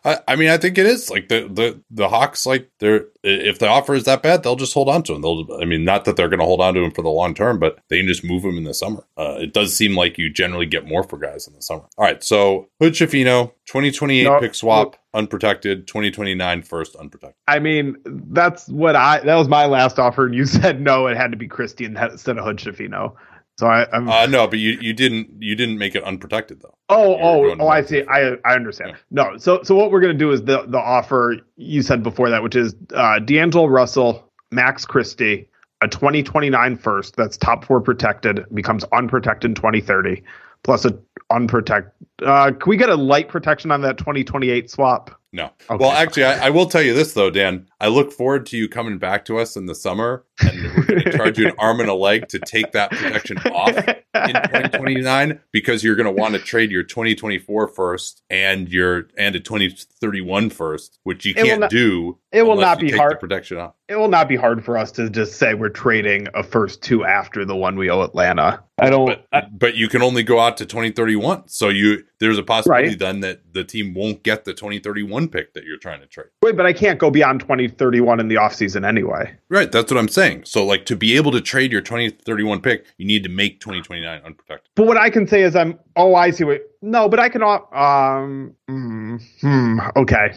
I, I mean, I think it is like the the the Hawks. Like they're if the offer is that bad, they'll just hold on to him. They'll. I mean, not that they're going to hold on to him for the long term, but they can just move him in the summer. Uh, it does seem like you generally get more for guys in the summer. All right, so Hood Schifino, 2028 No, pick swap, unprotected. 2029 first, unprotected. I mean, that's what I. That was my last offer, and you said no. It had to be Christie instead of Hood Schifino. So I, I'm. Uh, no, but you you didn't you didn't make it unprotected though. oh, oh, oh! I see. I, I understand. No, so, so what we're gonna do is the the offer you said before that, which is uh, D'Angelo Russell, Max Christie, a 2029 first. That's top four protected, becomes unprotected in 2030, plus a unprotected. Uh, can we get a light protection on that 2028 swap? No. Okay. Well, actually, I, I will tell you this though, Dan. I look forward to you coming back to us in the summer, and we're going to charge you an arm and a leg to take that protection off in 2029 because you're going to want to trade your 2024 first and your and a 2031 first, which you can't not- do. it will unless not be hard. Protection off. it will not be hard for us to just say we're trading a first two after the one we owe Atlanta. I don't. But I- but you can only go out to 2031. So you there's a possibility Right. then that the team won't get the 2031 pick that you're trying to trade. wait, but I can't go beyond 2031 in the offseason anyway. Right, that's what I'm saying. So like to be able to trade your 2031 pick, you need to make 2029 unprotected. But what I can say is I'm. Oh, I see. What, no, but I can. Um. mm, Hmm. Okay.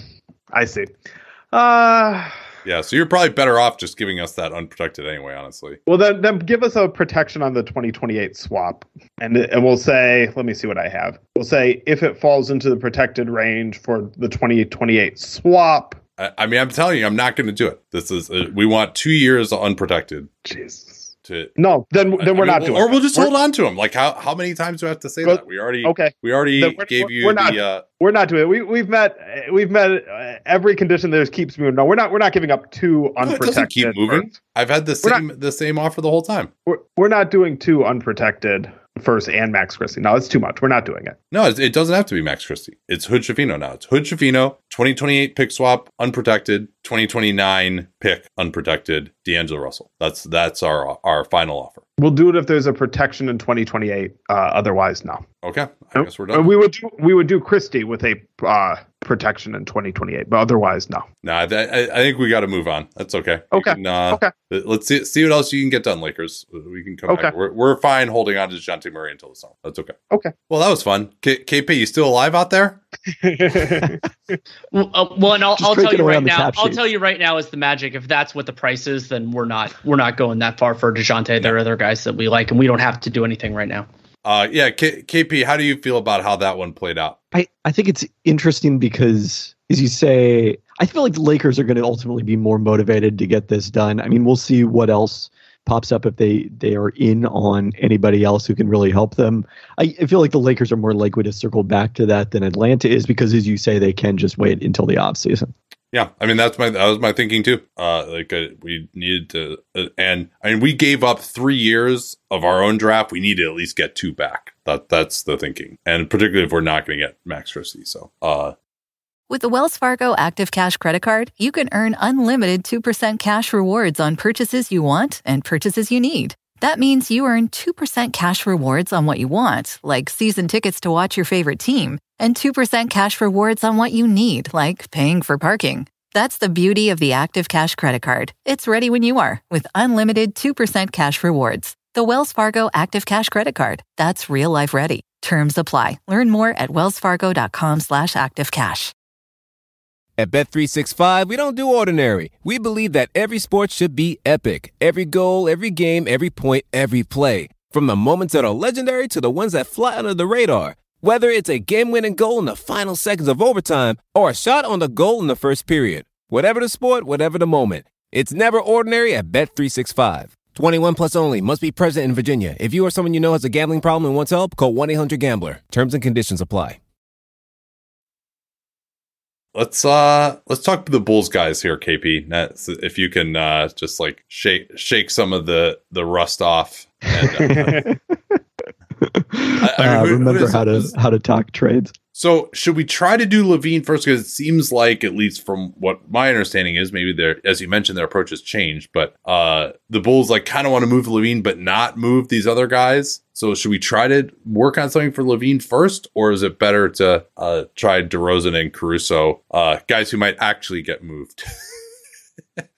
I see. Uh. Yeah, so you're probably better off just giving us that unprotected anyway, honestly. Well, then, then give us a protection on the 2028 swap, and and we'll say, let me see what I have. We'll say if it falls into the protected range for the 2028 swap. I, I mean, I'm telling you, I'm not going to do it. This is uh, we want two years unprotected Jesus. To. No, then then I we're mean, not we'll- doing. Or we'll just We're- hold on to them. Like how how many times do I have to say Well, that? We already Okay. we already we're- gave you we're the. not- uh, We're not doing it. We we've met we've met uh, every condition that keeps moving. No, we're not. We're not giving up two unprotected. keep moving. firsts. I've had the same the same offer the whole time. We're, we're not doing two unprotected first and Max Christie. No, it's too much. We're not doing it. No, it, doesn't have to be Max Christie. It's Hood Schifino now. It's Hood Schifino, 2028 pick swap, unprotected, 2029 pick, unprotected, D'Angelo Russell. That's that's our our final offer. We'll do it if there's a protection in 2028. Uh, otherwise, no. Okay, I guess we're Uh, done. We would do we would do Christie with a uh, protection in 2028, but otherwise, no. No, I, I, I think we got to move on. That's okay. Okay. can, uh, Okay. Let's see see what else you can get done, Lakers. We can come Okay. back. We're, we're fine holding on to Dejounte Murray until the summer. That's okay. Okay. Well, that was fun. K- KP, you still alive out there? Well, uh, well, and I'll, I'll tell you right now. I'll tell you right now is the magic. If that's what the price is, then we're not we're not going that far for Dejounte. There are other guys that we like, and we don't have to do anything right now. Uh, yeah, K- KP, how do you feel about how that one played out? I, I think it's interesting because, as you say, I feel like the Lakers are going to ultimately be more motivated to get this done. I mean, we'll see what else pops up if they, they are in on anybody else who can really help them. I, I feel like the Lakers are more likely to circle back to that than Atlanta is because, as you say, they can just wait until the offseason. Yeah, I mean that's my that was my thinking too. Uh, like uh, we needed to, uh, and I mean we gave up three years of our own draft. We need to at least get two back. That that's the thinking, and particularly if we're not going to get Max Christie. So, uh, With the Wells Fargo Active Cash Credit Card, you can earn unlimited 2% cash rewards on purchases you want and purchases you need. That means you earn 2% cash rewards on what you want, like season tickets to watch your favorite team, and 2% cash rewards on what you need, like paying for parking. That's the beauty of the Active Cash Credit Card. It's ready when you are with unlimited 2% cash rewards. The Wells Fargo Active Cash Credit Card. That's real life ready. Terms apply. Learn more at wellsfargo.com slash activecash. At Bet365, we don't do ordinary. We believe that every sport should be epic. Every goal, every game, every point, every play. From the moments that are legendary to the ones that fly under the radar. Whether it's a game-winning goal in the final seconds of overtime or a shot on the goal in the first period. Whatever the sport, whatever the moment. It's never ordinary at Bet365. 21 plus only. Must be present in Virginia. If you or someone you know has a gambling problem and wants help, call 1-800-GAMBLER. Terms and conditions apply. let's uh let's talk to the Bulls guys here, KP. If you can uh just like shake shake some of the the rust off. And, uh, I mean, uh, who- who remember is- how to how to talk trades. So should we try to do LaVine first? Because it seems like, at least from what my understanding is, maybe their as you mentioned, their approach has changed. But uh the Bulls like kind of want to move LaVine, but not move these other guys. So should we try to work on something for LaVine first, or is it better to uh try DeRozan and Caruso, uh guys who might actually get moved?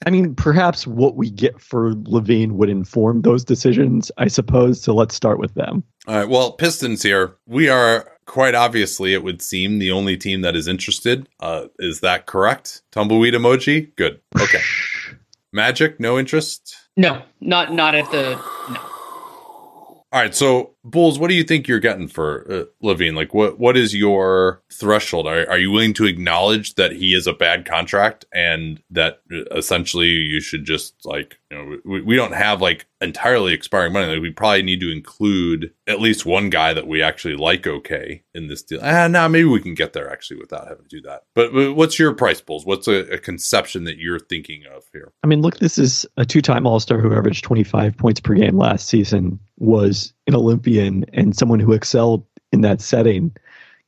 I mean, perhaps what we get for LaVine would inform those decisions, I suppose. So let's start with them. All right. Well, Pistons here. We are quite obviously, it would seem, the only team that is interested. Uh, is that correct? Tumbleweed emoji. Good. Okay. Magic, no interest. No, not not at the no. All right. So, Bulls, what do you think you're getting for uh, LaVine? Like, what what is your threshold? Are, are you willing to acknowledge that he is a bad contract and that uh, essentially you should just like you know we, we don't have like entirely expiring money. Like, we probably need to include at least one guy that we actually like. Okay, in this deal. Ah, now maybe we can get there actually without having to do that. But, but what's your price, Bulls? What's a, a conception that you're thinking of here? I mean, look, this is a two time All Star who averaged 25 points per game last season, was an Olympian, and someone who excelled in that setting,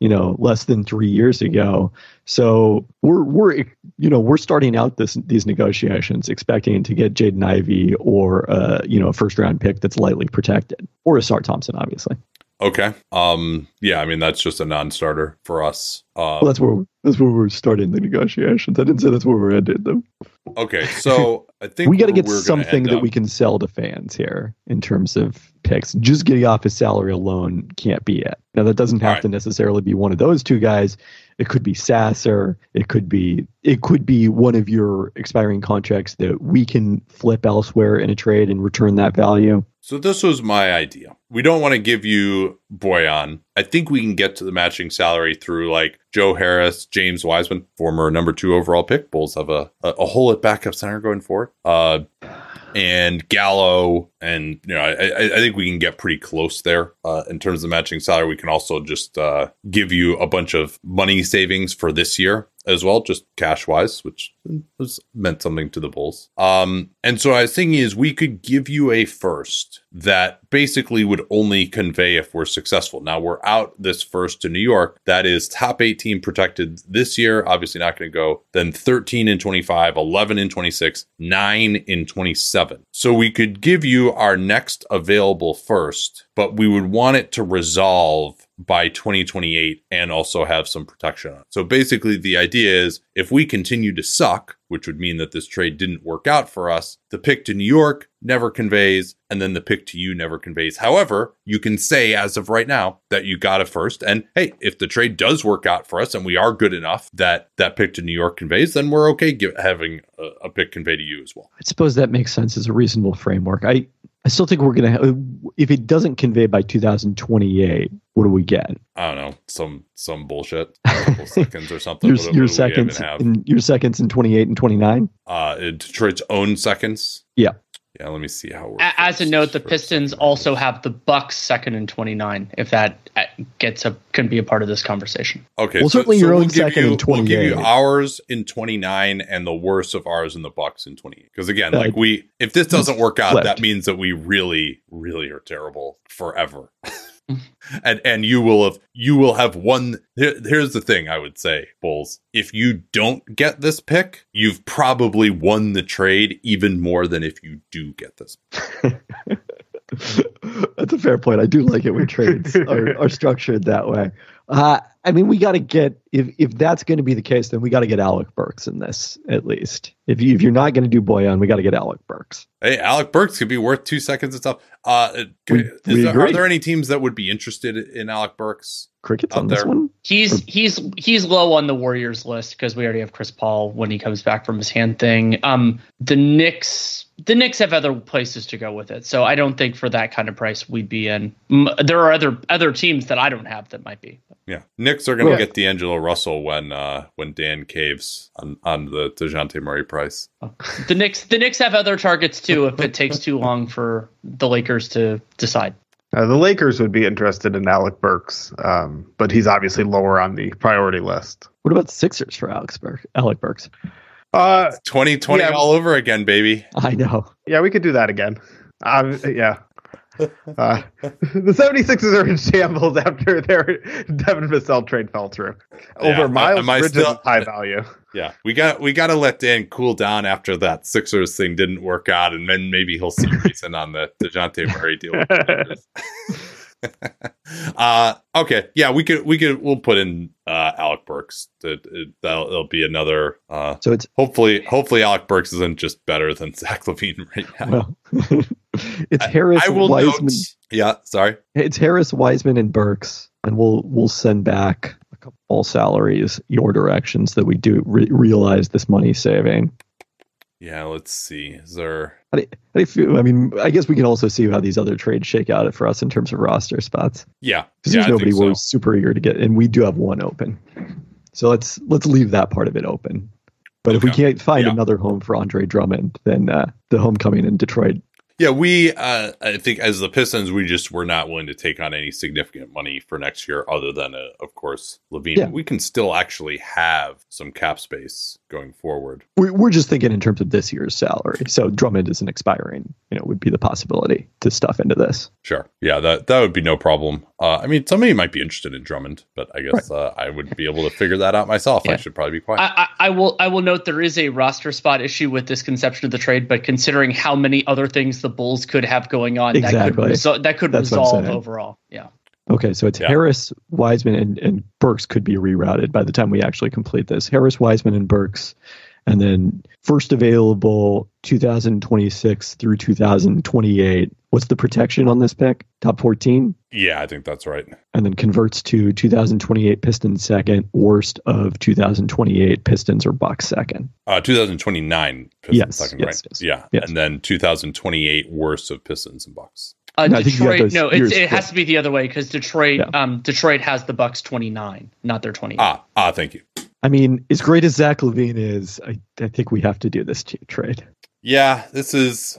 you know, less than three years ago. So we're, we're you know, we're starting out this these negotiations expecting to get Jaden Ivey or, uh, you know, a first round pick that's lightly protected, or Ausar Thompson, obviously. Okay. Um. Yeah. I mean, that's just a non-starter for us. Um, Well, that's where that's where we're starting the negotiations. I didn't say that's where we're ending them. Okay, so I think we got to get something that up- we can sell to fans here in terms of picks. Just getting off his salary alone can't be it. Now that doesn't have right. to necessarily be one of those two guys. It could be Sasser. It could be it could be one of your expiring contracts that we can flip elsewhere in a trade and return that value. So this was my idea. We don't want to give you Bojan. I think we can get to the matching salary through like Joe Harris, James Wiseman, former number two overall pick. Bulls have a a, a hole at backup center going forward. Uh, and Gallo, and you know, I, I, think we can get pretty close there uh, in terms of matching salary. We can also just uh, give you a bunch of money savings for this year as well, just cash wise, which was meant something to the Bulls. Um, and so I was thinking is we could give you a first that basically would only convey if we're successful. Now we're out this first to New York. That is top 18 protected this year. Obviously not going to go. Then 13 in 25, 11 in 26, 9 in 27. So we could give you our next available first, but we would want it to resolve by 2028 and also have some protection on. So basically the idea is if we continue to suck, which would mean that this trade didn't work out for us, the pick to New York never conveys and then the pick to you never conveys. However, you can say as of right now that you got it first and hey, if the trade does work out for us and we are good enough that that pick to New York conveys, then we're okay give, having a, a pick convey to you as well. I suppose that makes sense as a reasonable framework. I I still think we're gonna have, if it doesn't convey by 2028, what do we get? I don't know, some some bullshit, a couple seconds or something. Your, What- your seconds in your seconds in 28 and 29. uh Detroit's own seconds. Yeah. Yeah, let me see how. we're A- As a note, the Pistons also have the Bucks second and 29. If that uh, gets a can be a part of this conversation. Okay, Well, certainly your own give second you, in We'll give you 28. ours in 29 and the worst of ours in the Bucks in 28. Because again, Uh, like we, if this doesn't work out, flipped. that means that we really, really are terrible forever. and and you will have you will have won. Here, here's the thing, I would say, Bulls. If you don't get this pick, you've probably won the trade even more than if you do get this. That's a fair point. I do like it when trades are, are structured that way. Uh, I mean, we got to get if if that's going to be the case, then we got to get Alec Burks in this at least. If you if you're not going to do Bojan, we got to get Alec Burks. Hey, Alec Burks could be worth two seconds of stuff. Uh, We- is we there, are there any teams that would be interested in Alec Burks? Crickets Out on this there. one. He's he's he's low on the Warriors list because we already have Chris Paul when he comes back from his hand thing. Um, the Knicks the Knicks have other places to go with it, so I don't think for that kind of price we'd be in. There are other other teams that I don't have that might be. Yeah, Knicks are going to Well- get D'Angelo Russell when uh, when Dan caves on on the Dejounte Murray price. The Knicks the Knicks have other targets too if it takes too long for the Lakers to decide. Uh, the Lakers would be interested in Alec Burks, um, but he's obviously lower on the priority list. What about the Sixers for Alex Burks? Alec Burks. Uh, Twenty twenty Yeah. all over again, baby. I know. yeah, we could do that again. Um, yeah. Uh, the 76ers are in shambles after their Devin Vassell trade fell through. Yeah, Over Miles am I Bridges' still- high value. Yeah, we got we got to let Dan cool down after that Sixers thing didn't work out, and then maybe he'll see reason on the Dejounte Murray deal. with the Lakers. uh okay yeah we could we could we'll put in uh alec burks to, that'll, it'll be another uh So it's hopefully hopefully alec burks isn't just better than zach lavine right now well, it's Harris i will Wiseman. note yeah sorry It's Harris, Wiseman, and Burks, and we'll we'll send back a couple all salaries your directions that we do re- realize this money saving. yeah let's see is there How do, you- how do you feel? I mean, I guess we can also see how these other trades shake out for us in terms of roster spots. yeah Because yeah, there's nobody so. we're super eager to get, and we do have one open. So let's let's leave that part of it open. But if we can't find Yeah. another home for Andre Drummond, then uh, the homecoming in Detroit. Yeah, we uh, I think as the Pistons, we just were not willing to take on any significant money for next year, other than uh, of course LaVine. Yeah. We can still actually have some cap space going forward. We, we're just thinking in terms of this year's salary. So Drummond isn't expiring. You know, would be the possibility to stuff into this. Sure, yeah, that that would be no problem. Uh, I mean, somebody might be interested in Drummond, but I guess uh, I would be able to figure that out myself. I should probably be quiet. I, I, I will I will note there is a roster spot issue with this conception of the trade, but considering how many other things the Bulls could have going on, that could Exactly. resol- that could That's resolve overall. Yeah. Okay, so it's Yeah. Harris, Wiseman, and, and Burks could be rerouted by the time we actually complete this. Harris, Wiseman, and Burks, and then first available 2026 through 2028. What's the protection on this pick? Top 14, yeah, I think that's right. and then converts to 2028 Pistons second, worst of 2028 Pistons or Bucks second. Uh, 2029 Pistons Yes, second, yes, right? yes, yeah, yes. and then 2028 worst of Pistons and Bucks. Uh, No, I think you got Detroit. No, years it's, it has to be the other way because Detroit. Yeah. Um, Detroit has the Bucks twenty nine, not their twenty. Ah, ah, thank you. I mean, as great as Zach LaVine is, I, I think we have to do this trade. Yeah, this is.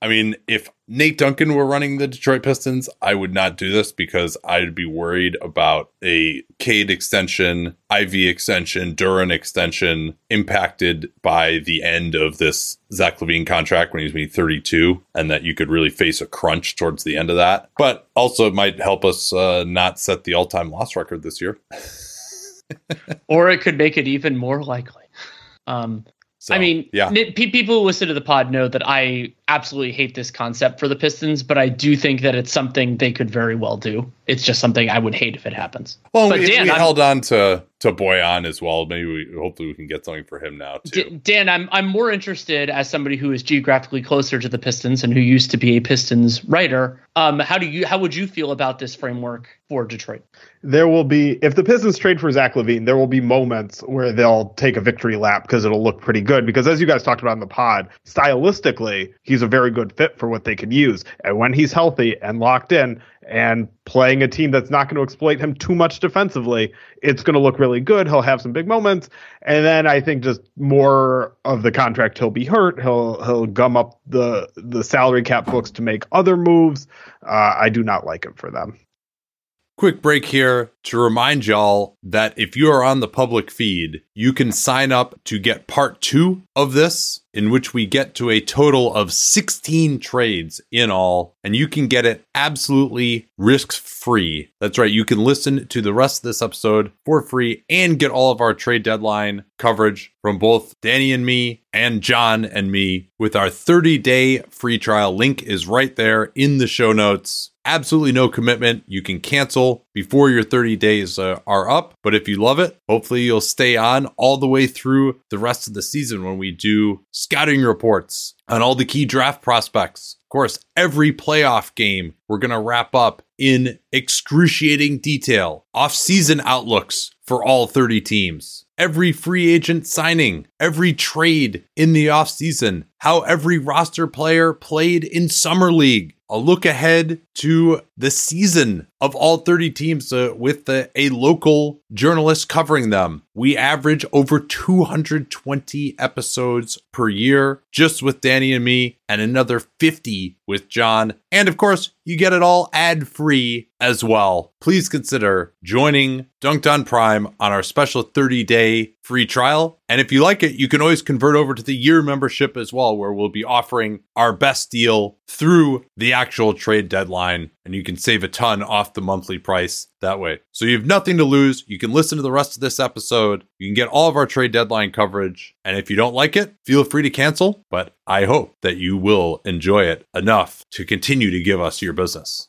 I mean, if Nate Duncan were running the Detroit Pistons, I would not do this because I'd be worried about a Cade extension, Ivey extension, Duren extension impacted by the end of this Zach LaVine contract when he's going 32, and that you could really face a crunch towards the end of that. But also, it might help us uh, not set the all time loss record this year. or it could make it even more likely. Um, So, I mean, yeah. people who listen to the pod know that I absolutely hate this concept for the Pistons, but I do think that it's something they could very well do. It's just something I would hate if it happens. Well, but we, Dan, we I'm- held on to to Bojan as well. Maybe we hopefully we can get something for him now too. D- Dan, I'm I'm more interested as somebody who is geographically closer to the Pistons and who used to be a Pistons writer. Um, how do you how would you feel about this framework for Detroit? There will be, if the Pistons trade for Zach LaVine, there will be moments where they'll take a victory lap because it'll look pretty good. Because as you guys talked about in the pod, stylistically, he's he's a very good fit for what they could use. And when he's healthy and locked in and playing a team that's not going to exploit him too much defensively, it's going to look really good. He'll have some big moments, and then I think just more of the contract he'll be hurt. He'll he'll gum up the the salary cap books to make other moves. Uh, I do not like him for them. Quick break here to remind y'all that if you are on the public feed, you can sign up to get part two of this, in which we get to a total of 16 trades in all, and you can get it absolutely risk free. That's right, you can listen to the rest of this episode for free and get all of our trade deadline coverage from both Danny and me and John and me with our 30 day free trial. Link is right there in the show notes absolutely no commitment. You can cancel before your 30 days uh, are up. But if you love it, hopefully you'll stay on all the way through the rest of the season when we do scouting reports on all the key draft prospects. Of course, every playoff game we're going to wrap up in excruciating detail, off season outlooks for all 30 teams every free agent signing, every trade in the offseason, how every roster player played in Summer League, a look ahead to the season of all 30 teams uh, with a local journalist covering them. We average over 220 episodes per year just with Danny and me, and another 50 with John. And of course, you get it all ad free as well. Please consider joining Dunked on Prime on our special 30 day free trial. And if you like it, you can always convert over to the year membership as well, where we'll be offering our best deal through the actual trade deadline. And you can save a ton off the monthly price that way. So you have nothing to lose. You can listen to the rest of this episode. You can get all of our trade deadline coverage. And if you don't like it, feel free to cancel. But I hope that you will enjoy it enough to continue to give us your business.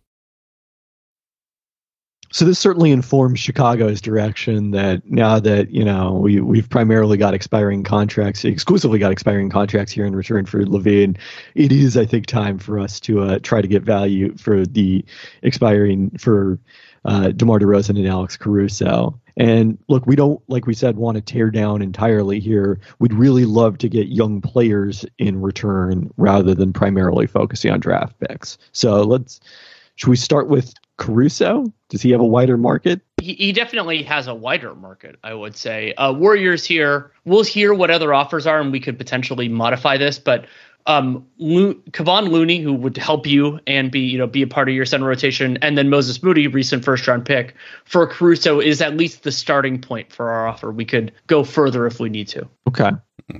So this certainly informs Chicago's direction that now that you know we we've primarily got expiring contracts, exclusively got expiring contracts here in return for LaVine, it is I think time for us to uh, try to get value for the expiring for uh, DeMar DeRozan and Alex Caruso. And look, we don't, like we said, want to tear down entirely here. We'd really love to get young players in return rather than primarily focusing on draft picks. So let's, should we start with Caruso? Does he have a wider market? He, he definitely has a wider market, I would say. Uh, Warriors here, we'll hear what other offers are, and we could potentially modify this. But um, Lo- Kevon Looney, who would help you and be you know be a part of your center rotation, and then Moses Moody, recent first round pick for Caruso, is at least the starting point for our offer. We could go further if we need to. Okay.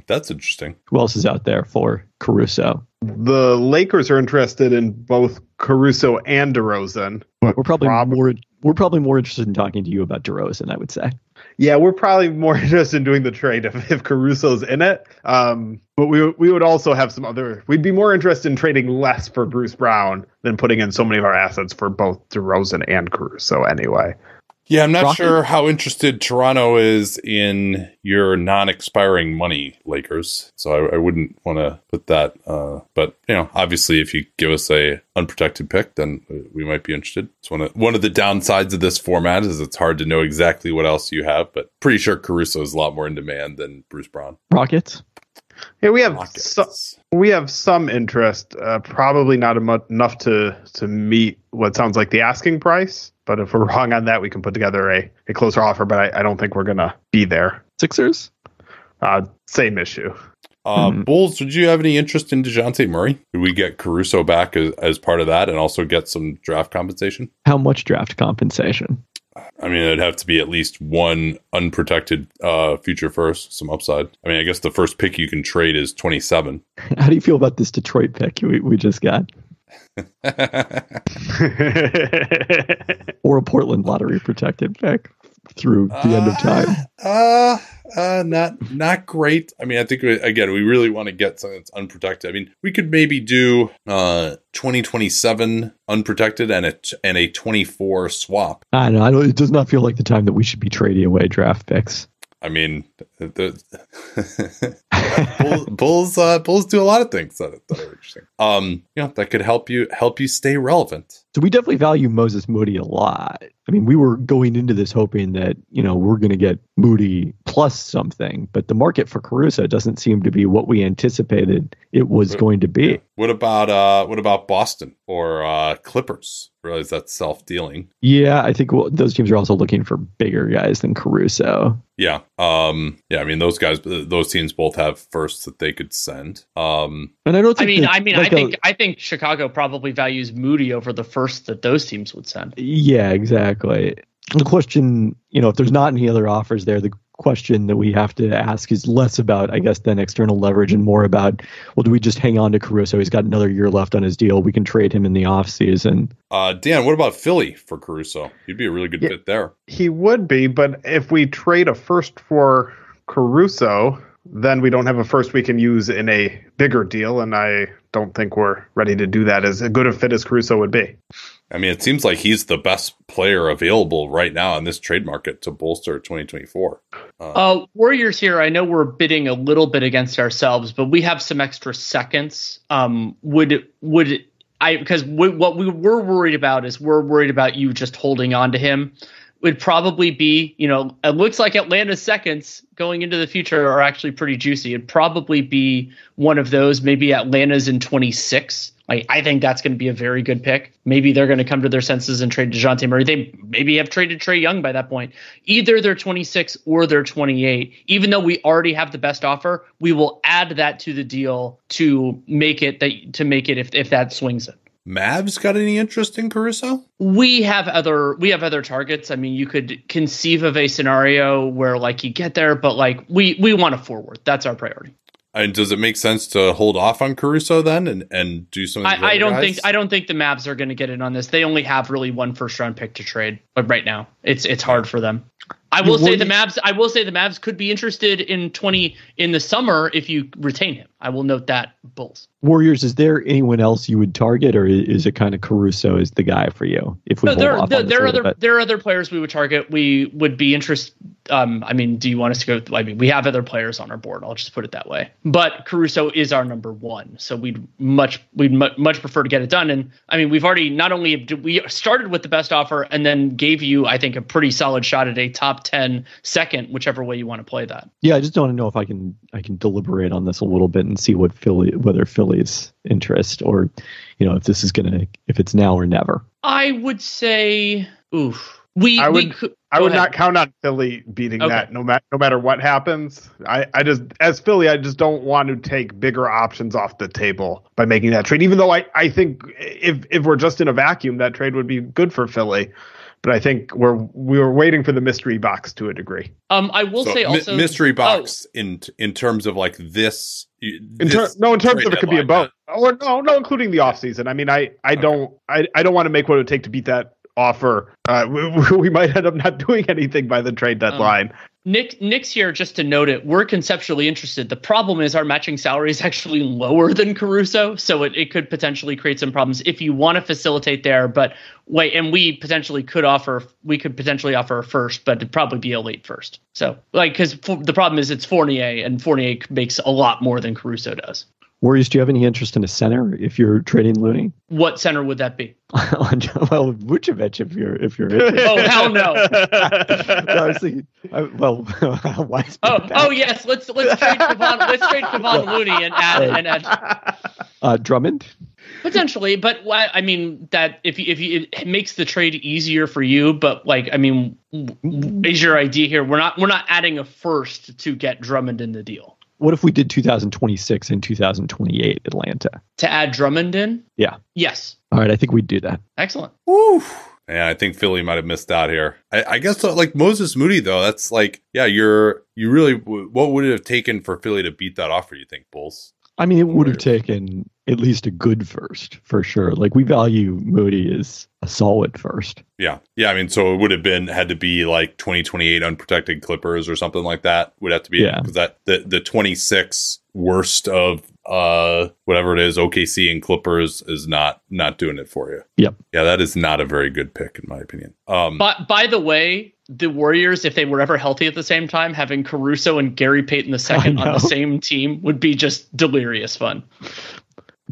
That's interesting. Who else is out there for Caruso? The Lakers are interested in both Caruso and DeRozan. We're probably Prob- more we're probably more interested in talking to you about DeRozan, I would say. Yeah, we're probably more interested in doing the trade if, if Caruso's in it. Um, but we we would also have some other. We'd be more interested in trading less for Bruce Brown than putting in so many of our assets for both DeRozan and Caruso. Anyway, Yeah, I'm not Rocky? sure how interested Toronto is in your non-expiring money, Lakers. So I, I wouldn't want to put that. Uh, but you know, obviously, if you give us a unprotected pick, then we might be interested. It's one of one of the downsides of this format is it's hard to know exactly what else you have. But pretty sure Caruso is a lot more in demand than Bruce Brown. Rockets? Yeah, we have Rockets. so, we have some interest. Uh, probably not emu- enough to to meet what sounds like the asking price. But if we're wrong on that, we can put together a, a closer offer. But I, I don't think we're gonna be there. Sixers? Uh, same issue. Uh, Mhm. Bulls, would you have any interest in Dejounte Murray? Could we get Caruso back as, as part of that and also get some draft compensation? How much draft compensation? I mean, it'd have to be at least one unprotected uh, future first, some upside. I mean, I guess the first pick you can trade is 27. How do you feel about this Detroit pick we, we just got? Or a Portland lottery protected pick through the end of time? Uh, uh, not not great. I mean, I think we, again we really want to get something that's unprotected. I mean, we could maybe do uh 2027 unprotected and a and a 24 swap. I know. I don't, it does not feel like the time that we should be trading away draft picks. I mean, the, Bulls Bulls, uh, Bulls do a lot of things that, that are interesting. Um, you know, that could help you help you stay relevant. So we definitely value Moses Moody a lot. I mean, we were going into this hoping that, you know, we're going to get Moody plus something, but the market for Caruso doesn't seem to be what we anticipated it was going to be. What about uh what about Boston or uh Clippers? Realize that's self dealing. Yeah, I think well, those teams are also looking for bigger guys than Caruso. Yeah. Um yeah, I mean those guys those teams both have firsts that they could send. Um And I don't I mean, that- I mean, like I a- think I think Chicago probably values Moody over the first that those teams would send. Yeah, exactly. The question, you know, if there's not any other offers there, the question that we have to ask is less about, I guess, then external leverage and more about, well, do we just hang on to Caruso? He's got another year left on his deal. We can trade him in the offseason. uh Dan, what about Philly for Caruso? He'd be a really good Yeah. fit there. he would be, but if we trade a first for Caruso, then we don't have a first we can use in a bigger deal, and I don't think we're ready to do that as good a fit as Caruso would be. I mean, it seems like he's the best player available right now in this trade market to bolster 2024. Uh, Uh, Warriors here, I know we're bidding a little bit against ourselves, but we have some extra seconds. Um, would would I because what we were worried about is we're worried about you just holding on to him. Would probably be, you know, it looks like Atlanta's seconds going into the future are actually pretty juicy. It'd probably be one of those, maybe Atlanta's in 26. Like, I think that's going to be a very good pick. Maybe they're going to come to their senses and trade Dejounte Murray. They maybe have traded Trae Young by that point. Either they're 26 or they're 28. Even though we already have the best offer, we will add that to the deal to make it that to make it if if that swings it. Mavs got any interest in Caruso? We have other we have other targets. I mean, you could conceive of a scenario where like you get there, but like we we want a forward. That's our priority. And does it make sense to hold off on Caruso then and, and do some I, I don't guys? think I don't think the Mavs are going to get in on this. They only have really one first round pick to trade, but right now it's it's hard for them. I will say the Mavs. I will say the Mavs could be interested in twenty in the summer if you retain him. I will note that Bulls. Warriors, is there anyone else you would target, or is it kind of Caruso is the guy for you? If we No, there, off there, there are other bit? there are other players we would target. We would be interested. Um, I mean, do you want us to go? I mean, we have other players on our board. I'll just put it that way. But Caruso is our number one, so we'd much we'd mu- much prefer to get it done. And I mean, we've already not only we started with the best offer, and then gave you, I think, a pretty solid shot at a top 10 second, whichever way you want to play that. Yeah, I just don't know if I can I can deliberate on this a little bit and see what Philly whether Philly's interest or you know if this is gonna if it's now or never. I would say, oof. We I would- could, I would ahead. not count on Philly beating Okay. that no matter no matter what happens. I, I just as Philly, I just don't want to take bigger options off the table by making that trade. Even though I, I think if if we're just in a vacuum, that trade would be good for Philly. But I think we're we were waiting for the mystery box to a degree. Um, I will So, say also mystery oh, box in in terms of like this. In ter- no, in terms of it could be a boat. Or no, no, including the offseason. I mean, I, I don't, I, I don't want to make what it would take to beat that offer. Uh, we, we might end up not doing anything by the trade Um, deadline. Knicks Knicks here just to note it. We're conceptually interested. The problem is our matching salary is actually lower than Caruso, so it, it could potentially create some problems if you want to facilitate there. But wait, and we potentially could offer we could potentially offer a first, but it'd probably be a late first. So like because the problem is it's Fournier, and Fournier makes a lot more than Caruso does. Warriors, do you have any interest in a center if you're trading Looney? What center would that be? well, Vucevic if you're if you're. Oh hell no! I was thinking, I, well, why Oh back? oh yes, let's let's trade Kevon let's trade Kevon Looney and add and add uh, Drummond? Potentially, but why- I mean that if you, if you, it makes the trade easier for you, but like I mean, is your idea here? We're not we're not adding a first to get Drummond in the deal. What if we did 2026 and 2028 Atlanta? To add Drummond in? Yeah. Yes. All right, I think we'd do that. Excellent. Woo. Yeah, I think Philly might have missed out here. I, I guess uh, like Moses Moody though, that's like yeah, you're you really what would it have taken for Philly to beat that offer? You think Bulls? I mean, it would have taken at least a good first for sure. Like we value Moody as a solid first. Yeah, yeah. I mean, so it would have been had to be like 2028 unprotected Clippers or something like that. Would have to be Yeah. because that the the 26 worst of uh whatever it is OKC and Clippers is not not doing it for you. Yep. Yeah, that is not a very good pick in my opinion. Um, But by the way, the Warriors, if they were ever healthy at the same time, having Caruso and Gary Payton II on the same team would be just delirious fun.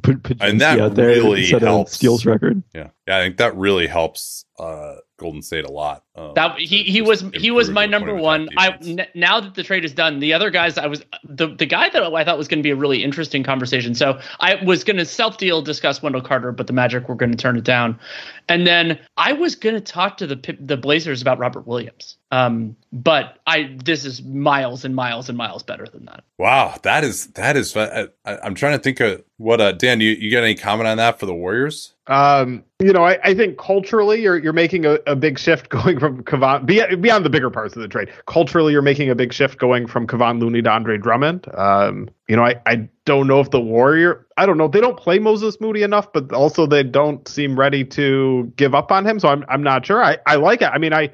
Put, put And that out there really set a helps. steals record. yeah, yeah. I think that really helps uh Golden State a lot. Um, That he he was he was my number one. attack I now that the trade is done, the other guys I was the the guy that I thought was going to be a really interesting conversation. So I was going to self deal discuss Wendell Carter, but the Magic were going to turn it down, and then I was going to talk to the the Blazers about Robert Williams. Um, but I this is miles and miles and miles better than that. Wow, that is that is. I, I, I'm trying to think of what. Uh, Dan, you you got any comment on that for the Warriors? Um, you know, I, I think culturally you're you're making a, a big shift going from Kevon beyond the bigger parts of the trade. Culturally, you're making a big shift going from Kevon Looney to Andre Drummond. Um, you know, I, I don't know if the Warrior I don't know, they don't play Moses Moody enough, but also they don't seem ready to give up on him. So I'm I'm not sure. I, I like it. I mean, I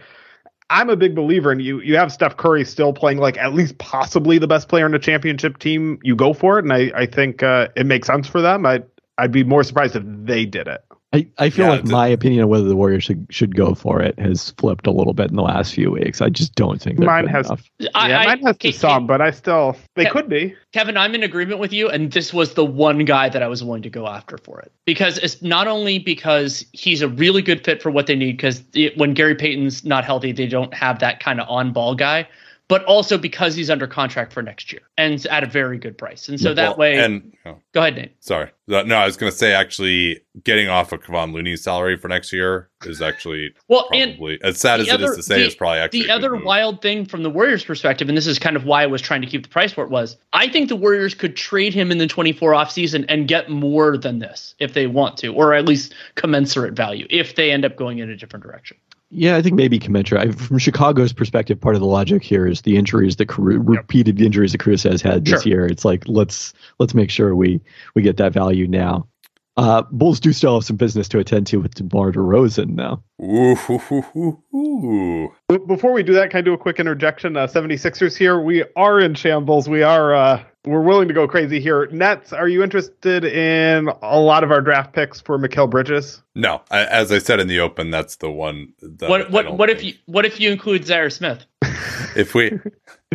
I'm a big believer in you. You have Steph Curry still playing like at least possibly the best player in a championship team. You go for it, and I I think uh, it makes sense for them. I I'd be more surprised if they did it. I, I feel Yeah, like the- my opinion on whether the Warriors should, should go for it has flipped a little bit in the last few weeks. I just don't think they're Mine good has- enough. I, yeah, I- mine has to Ke- some, but I still they Ke- could be. Kevin, I'm in agreement with you, and this was the one guy that I was willing to go after for it because it's not only because he's a really good fit for what they need. Because when Gary Payton's not healthy, they don't have that kind of on-ball guy, but also because he's under contract for next year and at a very good price. And so that Well, way, and oh, go ahead, Nate. sorry, no, I was going to say actually getting off of Kevon Looney's salary for next year is actually Well, and probably as sad as the it is other- to say, the- it's probably actually the other wild thing from the Warriors' perspective, and this is kind of why I was trying to keep the price where it was, I think the Warriors could trade him in the 24 offseason and get more than this if they want to, or at least commensurate value if they end up going in a different direction. Yeah, I think maybe commensurate. I, from Chicago's perspective, part of the logic here is the injuries that Caru- repeated injuries that Cruz has had this Sure. year. It's like let's let's make sure we we get that value now. Uh, Bulls do still have some business to attend to with DeMar DeRozan now. Ooh, Before we do that, can I do a quick interjection? Uh, 76ers here. We are in shambles. We are uh, we're willing to go crazy here. Nets, are you interested in a lot of our draft picks for Mikal Bridges? No, I, as I said in the open, that's the one. That I What what don't if you what if you include Zhaire Smith? if we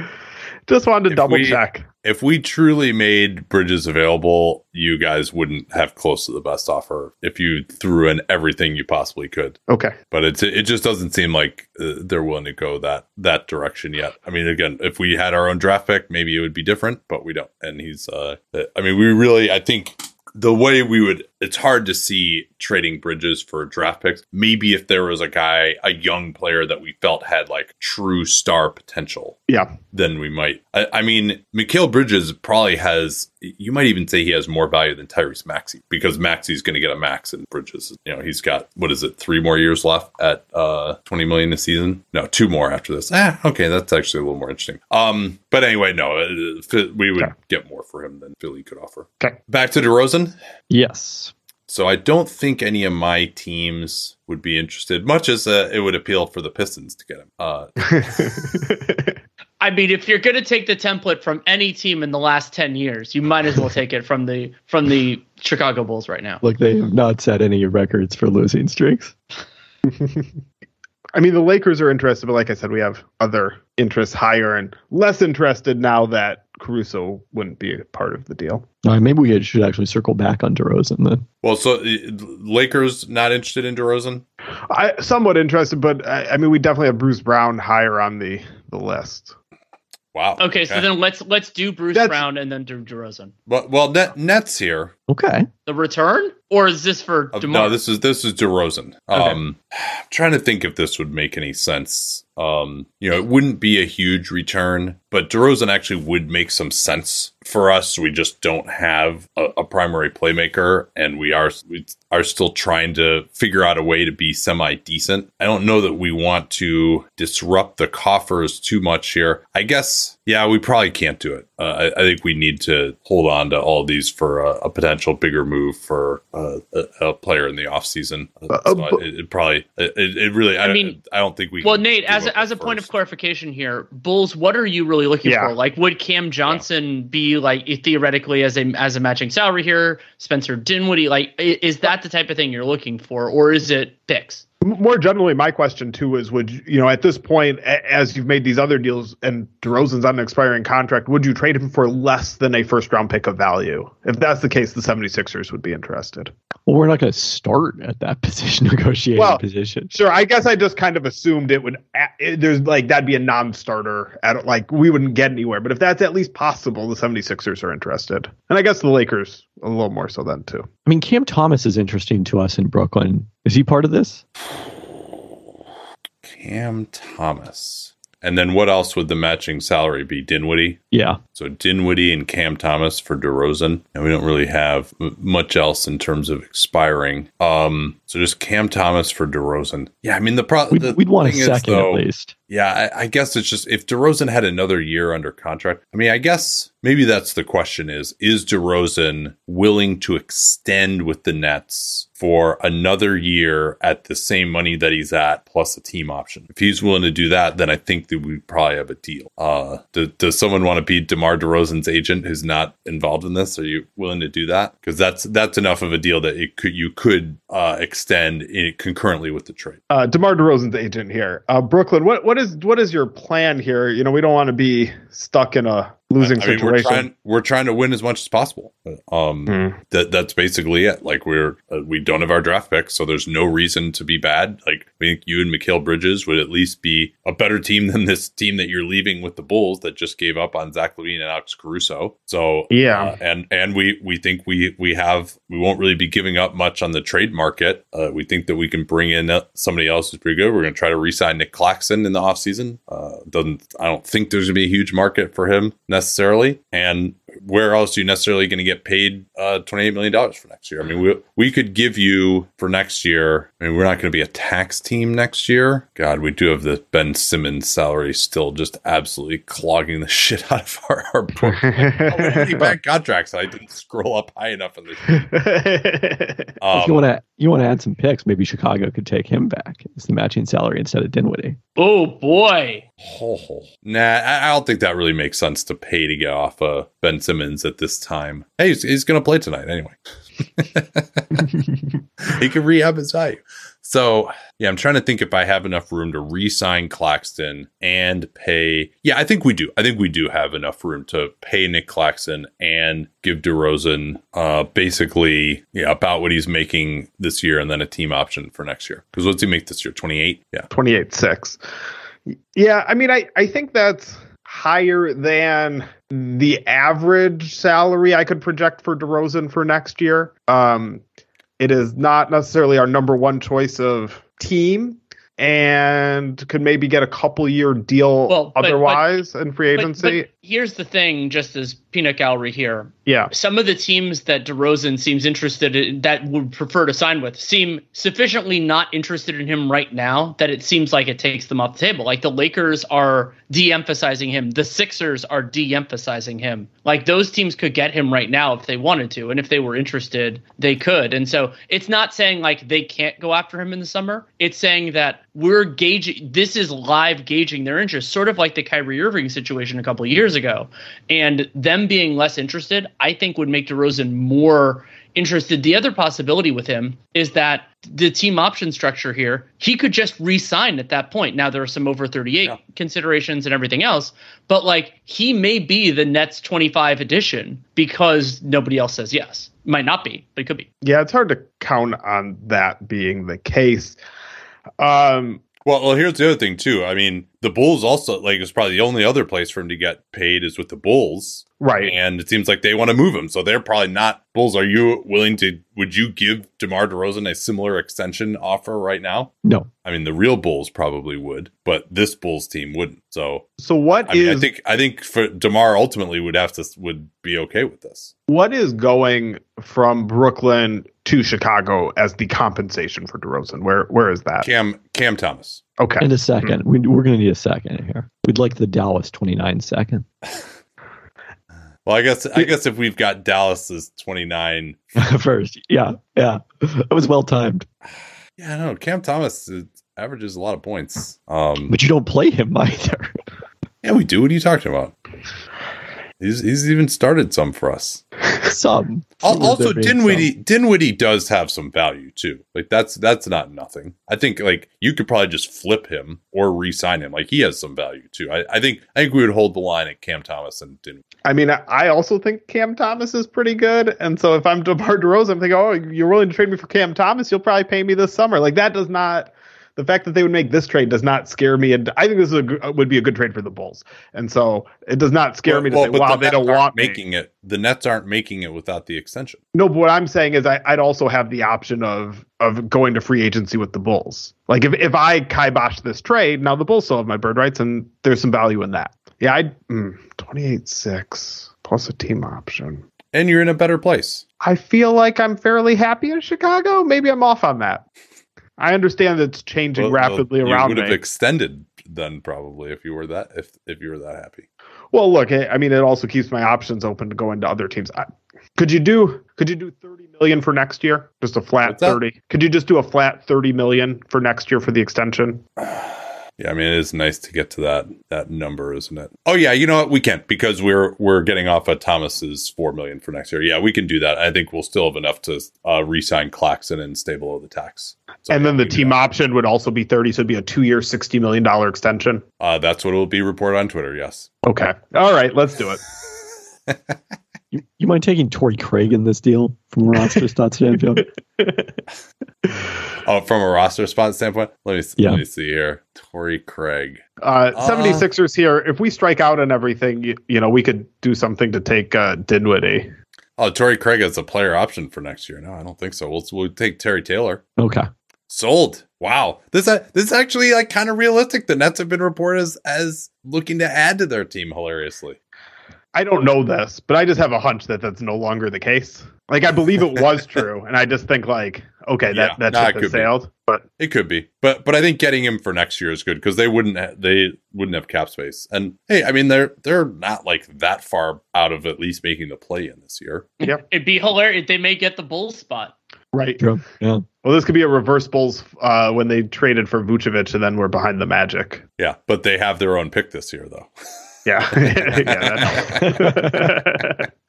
Just wanted to If double we- check. If we truly made bridges available, you guys wouldn't have close to the best offer if you threw in everything you possibly could. Okay. But it's it just doesn't seem like uh, they're willing to go that that direction yet. I mean, again, if we had our own draft pick, maybe it would be different, but we don't. And he's, uh, I mean, we really, I think the way we would, it's hard to see trading bridges for draft picks. Maybe if there was a guy, a young player that we felt had like true star potential, Yeah. then we might. I, I mean, Mikal Bridges probably has. You might even say he has more value than Tyrese Maxey because Maxey's going to get a max, and Bridges, you know, he's got what is it, three more years left at uh twenty million a season? No, two more after this. Ah, okay, that's actually a little more interesting. Um, but anyway, no, uh, we would Okay. get more for him than Philly could offer. Okay. Back to DeRozan. Yes. So I don't think any of my teams would be interested, much as uh, it would appeal for the Pistons to get him. Uh, I mean, if you're going to take the template from any team in the last 10 years, you might as well take it from the from the Chicago Bulls right now. Like they have not set any records for losing streaks. I mean, the Lakers are interested, but like I said, we have other interests higher and less interested now that Caruso wouldn't be a part of the deal. All right, maybe we should actually circle back on DeRozan then. well, so uh, Lakers not interested in DeRozan. I somewhat interested, but I, I mean, we definitely have Bruce Brown higher on the the list. Wow. Okay, so then let's let's do Bruce That's- Brown and then do DeRozan. well, well, Net, Nets here. Okay. The return? or is this for Uh, no, this is this is DeRozan. Um, I'm trying to think if this would make any sense. Um, you know, it wouldn't be a huge return, but DeRozan actually would make some sense for us. We just don't have a, a primary playmaker, and we are we are still trying to figure out a way to be semi decent. I don't know that we want to disrupt the coffers too much here. I guess, yeah, we probably can't do it. Uh, I, I think we need to hold on to all these for a, a potential bigger move for uh, a, a player in the offseason. Uh, Uh, so it, it probably, it, it really, I, I mean, mean- I don't think we. well, can Nate, as a, as a the point of clarification here, Bulls, what are you really looking Yeah. for? Like, would Cam Johnson be like theoretically as a as a matching salary here? Spencer Dinwiddie, like, is that the type of thing you're looking for, or is it picks? More generally, my question too is: Would you, you know, at this point, as you've made these other deals and DeRozan's on an expiring contract, would you trade him for less than a first round pick of value? If that's the case, the 76ers would be interested. Well, we're not going to start at that position, negotiating Well, position. Sure, I guess I just kind of assumed it would. There's like that'd be a non-starter. At like we wouldn't get anywhere. But if that's at least possible, the 76ers are interested, and I guess the Lakers a little more so then too. I mean, Cam Thomas is interesting to us in Brooklyn. Is he part of this? Cam Thomas. And then what else would the matching salary be? Dinwiddie? Yeah. So Dinwiddie and Cam Thomas for DeRozan, and we don't really have m- much else in terms of expiring. Um, so just Cam Thomas for DeRozan. Yeah, I mean the problem. We'd, we'd want a second at least. Yeah, I, I guess it's just if DeRozan had another year under contract. I mean, I guess maybe that's the question: is is DeRozan willing to extend with the Nets for another year at the same money that he's at plus a team option? If he's willing to do that, then I think that we probably have a deal. Uh, do, does someone want to be DeMar DeRozan's agent who's not involved in this? Are you willing to do that? Because that's that's enough of a deal that it could you could uh, extend concurrently with the trade. Uh, Demar Derozan's agent here, uh, Brooklyn. What what is what is your plan here? You know, we don't want to be stuck in a losing I mean, situation. we're trying we're trying to win as much as possible. Um, Hmm. that that's basically it. Like we're uh, we don't have our draft picks, so there's no reason to be bad. Like I think you and Mikal Bridges would at least be a better team than this team that you're leaving with the Bulls that just gave up on Zach LaVine and Alex Caruso. So Yeah. uh, and and we we think we we have we won't really be giving up much on the trade market. Uh, we think that we can bring in uh, somebody else who's pretty good. We're going to try to re-sign Nick Claxton in the offseason. Uh, doesn't I don't think there's going to be a huge market for him necessarily. And where else are you necessarily going to get paid uh, $28 million for next year? I mean, we, we could give you for next year. I mean, we're not going to be a tax team next year. God, we do have the Ben Simmons salary still just absolutely clogging the shit out of our, our book. oh, we have bad contracts. I didn't scroll up high enough in the. if Um, you want to, you want to add some picks. Maybe Chicago could take him back as the matching salary instead of Dinwiddie. Oh boy. Oh, nah, I I don't think that really makes sense to pay to get off uh, Ben Simmons at this time. Hey, he's, he's going to play tonight anyway. he can rehab his value. So, yeah, I'm trying to think if I have enough room to re sign Claxton and pay. Yeah, I think we do. I think we do have enough room to pay Nick Claxton and give DeRozan uh, basically yeah, about what he's making this year and then a team option for next year. Because what's he make this year? 28? Yeah. 28 6. Yeah, I mean, I, I think that's higher than the average salary I could project for DeRozan for next year. Um, it is not necessarily our number one choice of team and could maybe get a couple year deal Well, but- but- otherwise in free But, agency. but here's the thing, just as peanut gallery here. yeah. Some of the teams that DeRozan seems interested in, that would prefer to sign with, seem sufficiently not interested in him right now that it seems like it takes them off the table. Like the Lakers are de-emphasizing him, the Sixers are de-emphasizing him. Like those teams could get him right now if they wanted to, and if they were interested, they could. And so it's not saying like they can't go after him in the summer. It's saying that we're gauging. This is live gauging their interest, sort of like the Kyrie Irving situation a couple of years ago, and them being less interested, I think would make DeRozan more interested. The other possibility with him is that the team option structure here, he could just re-sign at that point. Now there are some over 38 Yeah. considerations and everything else, but like he may be the Nets 25 edition because nobody else says yes. Might not be, but it could be. Yeah, it's hard to count on that being the case. Um, Well, well, here's the other thing too. I mean, the Bulls also like it's probably the only other place for him to get paid is with the Bulls, Right. and it seems like they want to move him. So they're probably not Bulls. Are you willing to? Would you give Demar Derozan a similar extension offer right now? No. I mean, the real Bulls probably would, but this Bulls team wouldn't. So So what I mean, I think I think for Demar ultimately would have to would be okay with this. what is going from Brooklyn to Chicago as the compensation for DeRozan? Where where is that? Cam Cam Thomas. Okay. In a second. We, we're going to need a second here. We'd like the Dallas 29 second. Well, I guess I guess if we've got Dallas's twenty nine, First. Yeah. Yeah. That was well timed. yeah, no, Cam Thomas uh, averages a lot of points. Um, But you don't play him either. yeah, we do. What are you talking about? He's he's even started some for us. Some. Some Also, there being Dinwiddie Dinwiddie does have some value too. Like that's that's not nothing. I think like you could probably just flip him or re-sign him. Like he has some value too. I, I think I think we would hold the line at Cam Thomas and Dinwiddie. I mean, I- I also think Cam Thomas is pretty good, and so if I'm DeMar DeRozan, I'm thinking, oh, you're willing to trade me for Cam Thomas? You'll probably pay me this summer. Like that does not. The fact that they would make this trade does not scare me, and I think this is a, g- would be a good trade for the Bulls. And so it does not scare me to say, but "Wow, the they don't want me." making it. The Nets aren't making it without the extension. No, but what I'm saying is I, I'd also have the option of of going to free agency with the Bulls. Like if, if I kibosh this trade, now the Bulls still have my bird rights, and there's some value in that. Yeah, I mm, 28 six plus a team option. And you're in a better place. I feel like I'm fairly happy in Chicago. Maybe I'm off on that. I understand that it's changing Well, rapidly well, around You would have me. extended then probably if you were that if if you were that happy. well, look, I I mean, it also keeps my options open to go into other teams. I, could you do could you do 30 million for next year? Just a flat? 30. Could you just do a flat 30 million for next year for the extension? Yeah, I mean it is nice to get to that that number, isn't it? Oh yeah, you know what? We can't because we're we're getting off of Thomas's four million for next year. Yeah, we can do that. I think we'll still have enough to uh, re-sign Claxton and stay below the tax. So, and then the we can do team that. option would also be 30, so it'd be a two year, $60 million extension. Uh, that's what it will be reported on Twitter. Yes. Okay. All right, let's do it. You, you mind taking Torrey Craig in this deal from roster stats standpoint? Oh, from a roster spot standpoint, let me Yeah. let me see here. Torrey Craig. Uh, Uh, 76ers here. If we strike out on everything, you, you know, we could do something to take uh, Dinwiddie. Oh, Torrey Craig is a player option for next year. No, I don't think so. We'll we'll take Terry Taylor. Okay. Sold. Wow. This uh, this is actually like kind of realistic. The Nets have been reported as, as looking to add to their team hilariously. I don't know this, but I just have a hunch that that's no longer the case. Like I believe it was true, and I just think like, okay, Yeah, that that nah, it ship could be. sailed. But It could be, but but I think getting him for next year is good because they wouldn't ha- they wouldn't have cap space. And hey, I mean they're they're not like that far out of at least making the play in this year. Yeah, it'd be hilarious. They may get the Bulls spot. Right, True. Yeah. well, this could be a reverse Bulls uh, when they traded for Vucevic, and then we're behind the Magic. Yeah, but they have their own pick this year though. Yeah, yeah.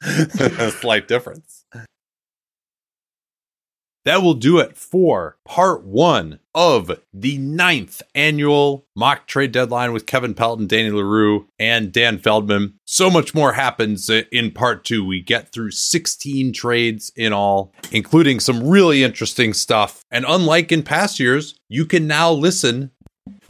That's, Slight difference. That will do it for part one of the ninth annual mock trade deadline with Kevin Pelton, Danny Leroux, and Dan Feldman. So much more happens in part two. We get through 16 trades in all, including some really interesting stuff. And unlike in past years, you can now listen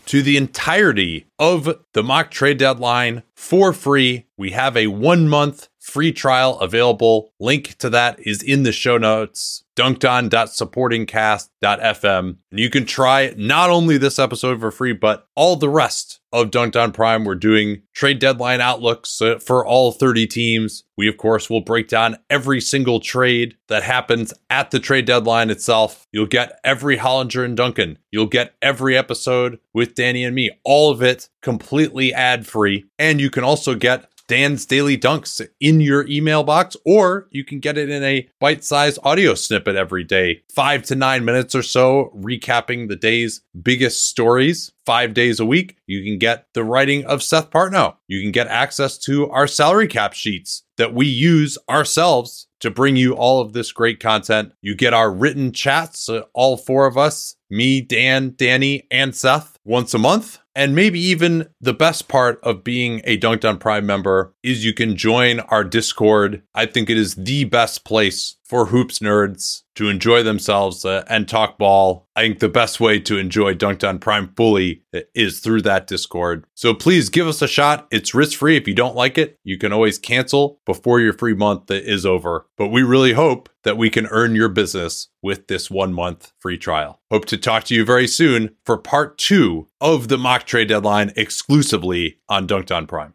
to the entirety of the mock trade deadline for free. We have a one month free trial available. Link to that is in the show notes. Dunked.supportingcast.fm. And you can try not only this episode for free, but all the rest of Dunked On Prime. We're doing trade deadline outlooks uh, for all 30 teams. We, of course, will break down every single trade that happens at the trade deadline itself. You'll get every Hollinger and Duncan. You'll get every episode with Danny and me, all of it completely ad free. And you can also get Dan's Daily Dunks in your email box, or you can get it in a bite sized audio snippet every day, five to nine minutes or so, recapping the day's biggest stories. Five days a week, you can get the writing of Seth Partnow. You can get access to our salary cap sheets that we use ourselves to bring you all of this great content. You get our written chats, uh, all four of us me, Dan, Danny, and Seth once a month. And maybe even the best part of being a Dunked on Prime member is you can join our Discord. I think it is the best place for hoops nerds to enjoy themselves uh, and talk ball. I think the best way to enjoy Dunked on Prime fully is through that Discord. So please give us a shot. It's risk free. If you don't like it, you can always cancel before your free month is over. But we really hope that we can earn your business with this one month free trial. Hope to talk to you very soon for part two of the mock trade deadline exclusively on Dunked on Prime.